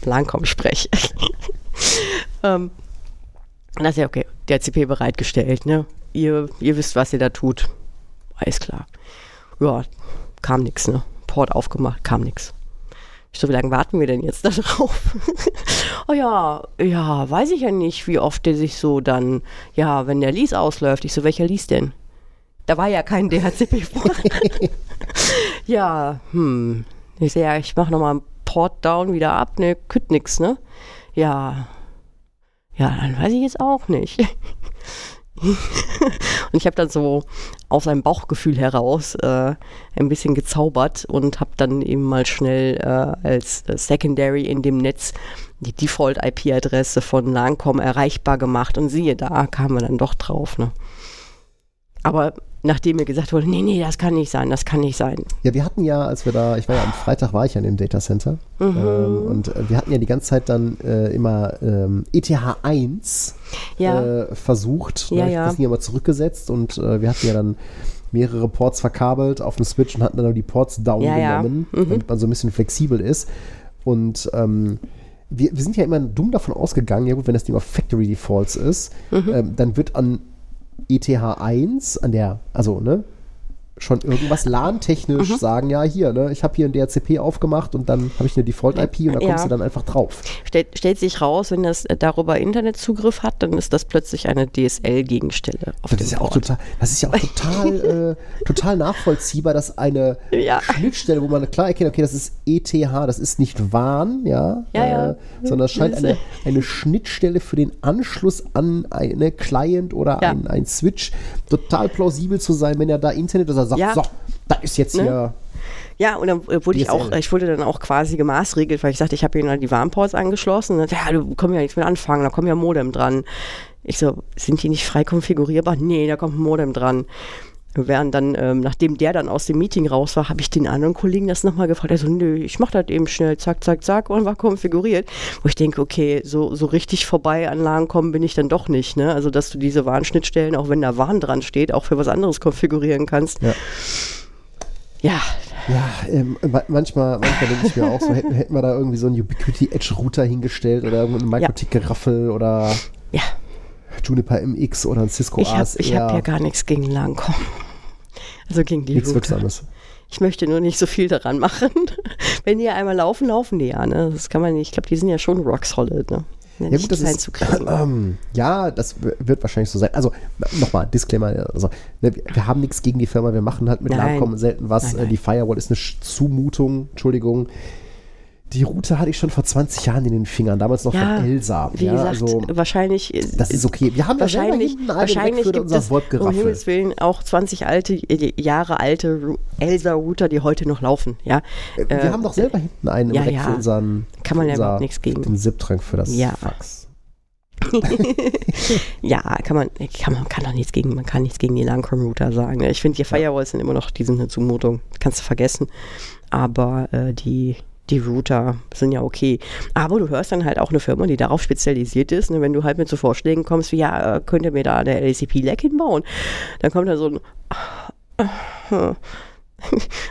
LAN-Com-Sprech. ähm, das ist ja okay, DHCP bereitgestellt, ne? Ihr, ihr wisst, was ihr da tut. Alles klar. Ja, kam nix, ne? Port aufgemacht, kam nix. Ich so, wie lange warten wir denn jetzt da drauf? oh ja, ja, weiß ich ja nicht, wie oft der sich so dann, ja, wenn der Lease ausläuft. Ich so, welcher Lease denn? Da war ja kein DHCP vor. ja, hm. Ich so, ja, ich mach nochmal einen Port down wieder ab, ne, kütt nix, ne? Ja. Ja, dann weiß ich jetzt auch nicht. Und ich habe dann so aus einem Bauchgefühl heraus äh, ein bisschen gezaubert und habe dann eben mal schnell äh, als äh, Secondary in dem Netz die Default-IP-Adresse von Lancom erreichbar gemacht und siehe da, kamen wir dann doch drauf. Ne? Aber nachdem mir gesagt wurde, nee, nee, das kann nicht sein, das kann nicht sein. Ja, wir hatten ja, als wir da, ich war ja am Freitag, war ich ja in dem Datacenter Mhm. ähm, und wir hatten ja die ganze Zeit dann äh, immer ähm, ETH 1 Ja. äh, versucht. Ja, ne? Ja. das nie aber zurückgesetzt und äh, wir hatten ja dann mehrere Ports verkabelt auf dem Switch und hatten dann auch die Ports down Ja, ja. genommen, Mhm. damit man so ein bisschen flexibel ist. Und ähm, wir, wir sind ja immer dumm davon ausgegangen, ja gut, wenn das Ding auf Factory Defaults ist, Mhm. ähm, dann wird an ETH 1, an der, also, ne, schon irgendwas LAN-technisch Mhm. sagen, ja, hier, ne, ich habe hier ein DHCP aufgemacht und dann habe ich eine Default-IP und da kommst Ja. du dann einfach drauf. Stellt, stellt sich raus, wenn das äh, darüber Internetzugriff hat, dann ist das plötzlich eine DSL-Gegenstelle. Das ist ja auch total, das ist ja auch total, äh, total nachvollziehbar, dass eine Ja. Schnittstelle, wo man klar erkennt, okay, das ist ETH, das ist nicht WAN, ja, Ja. Äh, sondern es scheint eine, eine Schnittstelle für den Anschluss an eine Client oder ein, ein Switch total plausibel zu sein, wenn er da Internet, dass er sagt, Ja. so, da ist jetzt Ne? hier, Ja, und dann äh, wurde ich DSL. auch, ich wurde dann auch quasi gemaßregelt, weil ich sagte, ich habe hier die Warmports angeschlossen. Und, ja, du komm ja nichts mit anfangen, da kommt ja Modem dran. Ich so, sind die nicht frei konfigurierbar? Nee, da kommt ein Modem dran. Während dann, ähm, nachdem der dann aus dem Meeting raus war, habe ich den anderen Kollegen das nochmal gefragt. Er so, nö, ich mach das eben schnell, zack, zack, zack, und war konfiguriert. Wo ich denke, okay, so, so richtig vorbei an LAN kommen bin ich dann doch nicht, ne? Also, dass du diese Warnschnittstellen, auch wenn da Warn dran steht, auch für was anderes konfigurieren kannst. Ja. Ja, ja, ähm, ma- manchmal, manchmal denke ich mir auch so, hätten, hätten wir da irgendwie so einen Ubiquity Edge Router hingestellt oder irgendeinen Microtik-Geraffel oder ja. Juniper MX oder ein Cisco Ich habe ASR. ich hab ja gar nichts gegen Lancome. Also gegen die Nichts. Wirksames. Ich möchte nur nicht so viel daran machen. Wenn die einmal laufen, laufen die ja. Ne? Das kann man nicht. Ich glaube, die sind ja schon rock solid. Ne? Ja, Ja gut, das ist, ähm, ja, das wird wahrscheinlich so sein. Also nochmal, Disclaimer, also, ne, wir, haben nichts gegen die Firma, wir machen halt mit. Nachkommen selten was. Nein, Äh, nein. Die Firewall ist eine Zumutung, Entschuldigung. Die Route hatte ich schon vor 20 Jahren in den Fingern, damals noch ja, von Elsa. wie ja, gesagt, also, wahrscheinlich. das ist okay. Wir haben ja Wahrscheinlich, hinten einen wahrscheinlich gibt unser es um. Himmels Willen auch 20 alte, äh, Jahre alte Elsa-Router, die heute noch laufen. Ja, Äh, Wir Äh, haben doch selber hinten einen im ja, Rack ja. für unseren Kann man ja unser- überhaupt nichts gegen. Den SIP-Trank für das Ja. Fax. Ja, kann man, kann man kann doch nichts gegen, man kann nichts gegen die Langcom-Router sagen. Ich finde, die Firewalls sind immer noch, die sind eine Zumutung, kannst du vergessen. Aber äh, die, die Router sind ja okay. Aber du hörst dann halt auch eine Firma, die darauf spezialisiert ist. Ne, wenn du halt mit so Vorschlägen kommst, wie, ja, äh, könnt ihr mir da eine LCP-Lag hinbauen? Dann kommt da so ein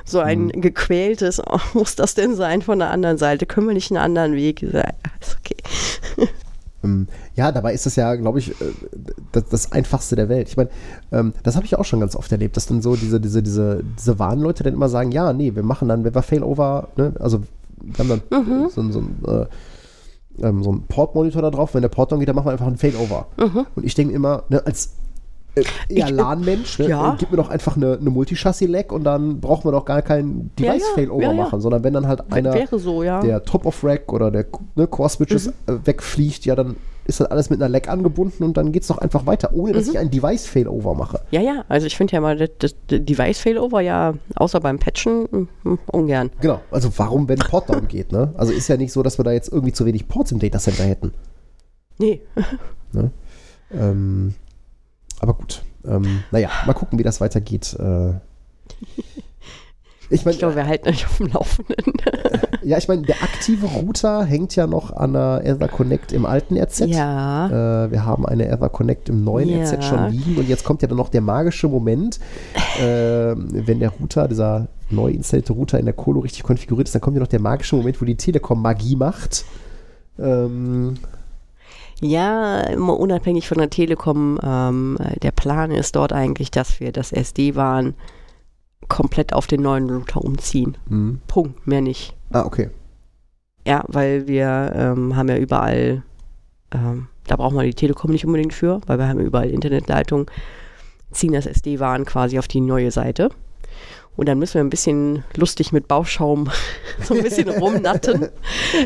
so ein Hm. gequältes, oh, muss das denn sein von der anderen Seite? Können wir nicht einen anderen Weg? Ja, Ist okay. Ähm, ja, dabei ist das ja, glaube ich, äh, das, das Einfachste der Welt. Ich meine, ähm, das habe ich auch schon ganz oft erlebt, dass dann so diese, diese, diese, diese Warnleute dann immer sagen, ja, nee, wir machen dann, wenn wir Failover, ne, also wir haben dann Mhm. so, so, äh, ähm, so einen Portmonitor da drauf, wenn der Port down geht, dann machen wir einfach einen Failover. Und ich denke immer, ne, als äh, eher Mhm. Ich- LAN-Mensch, ne, ja. äh, gib mir doch einfach eine, eine Multichassis-Lag und dann brauchen wir doch gar keinen Device-Failover ja, ja. machen, sondern wenn dann halt einer so, der Top of Rack oder der ne, Core Switches Mhm. äh, wegfliegt, ja, dann ist das alles mit einer Lag angebunden und dann geht es doch einfach weiter, ohne Mhm. dass ich einen Device-Failover mache. Ja, ja, also ich finde ja mal das, das, Device-Failover ja, außer beim Patchen, hm, hm, ungern. Genau, also warum, wenn Port down geht, ne? Also ist ja nicht so, dass wir da jetzt irgendwie zu wenig Ports im Datacenter hätten. Nee, Ne? Ähm, aber gut, ähm, naja, mal gucken, wie das weitergeht. Äh, ich ich meine, glaube, wir halten euch auf dem Laufenden. ja, ich meine, der aktive Router hängt ja noch an der Ether Connect im alten RZ. ja, Äh, wir haben eine Ether Connect im neuen Ja. RZ schon liegen und jetzt kommt ja dann noch der magische Moment, äh, wenn der Router, dieser neu installierte Router in der Colo richtig konfiguriert ist, dann kommt ja noch der magische Moment, wo die Telekom Magie macht. Ähm, ja, immer unabhängig von der Telekom, ähm, äh, der Plan ist dort eigentlich, dass wir das SD-WAN komplett auf den neuen Router umziehen. mh. Punkt, mehr nicht. ah, okay. Ja, weil wir ähm, haben ja überall, ähm, da brauchen wir die Telekom nicht unbedingt für, weil wir haben überall Internetleitungen, ziehen das SD-WAN quasi auf die neue Seite. Und dann müssen wir ein bisschen lustig mit Bauschaum so ein bisschen rumnatten.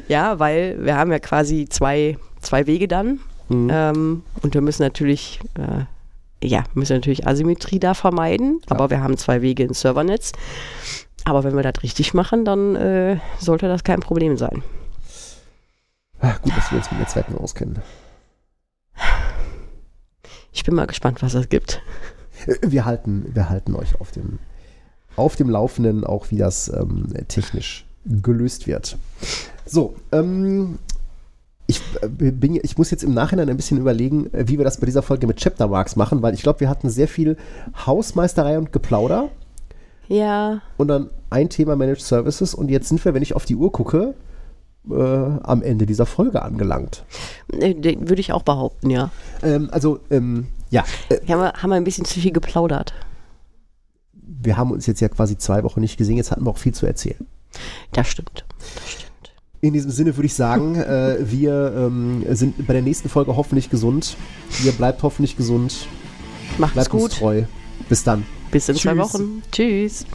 Ja, weil wir haben ja quasi zwei, zwei Wege dann. Mhm. Ähm, und wir müssen natürlich, äh, ja, müssen natürlich Asymmetrie da vermeiden. Aber wir haben zwei Wege ins Servernetz. Aber wenn wir das richtig machen, dann äh, sollte das kein Problem sein. Ah, gut, dass wir uns mit Netzwerken auskennen. Ich bin mal gespannt, was es gibt. Äh, Wir halten, wir halten euch auf dem, auf dem Laufenden, auch wie das ähm, technisch gelöst wird. So, ähm, ich, äh, bin, ich muss jetzt im Nachhinein ein bisschen überlegen, äh, wie wir das bei dieser Folge mit Chapter Marks machen, weil ich glaube, wir hatten sehr viel Hausmeisterei und Geplauder Ja, und dann ein Thema Managed Services und jetzt sind wir, wenn ich auf die Uhr gucke, äh, am Ende dieser Folge angelangt. äh, würde ich auch behaupten, ja. Ähm, also, ähm, ja, äh, Wir haben, haben wir ein bisschen zu viel geplaudert. wir haben uns jetzt ja quasi zwei Wochen nicht gesehen, jetzt hatten wir auch viel zu erzählen. Das stimmt. Das stimmt. In diesem Sinne würde ich sagen, äh, wir ähm, sind bei der nächsten Folge hoffentlich gesund. Ihr bleibt hoffentlich gesund. Macht's Bleibt uns gut. treu. Bis dann. Bis in zwei Tschüss. Wochen. Tschüss.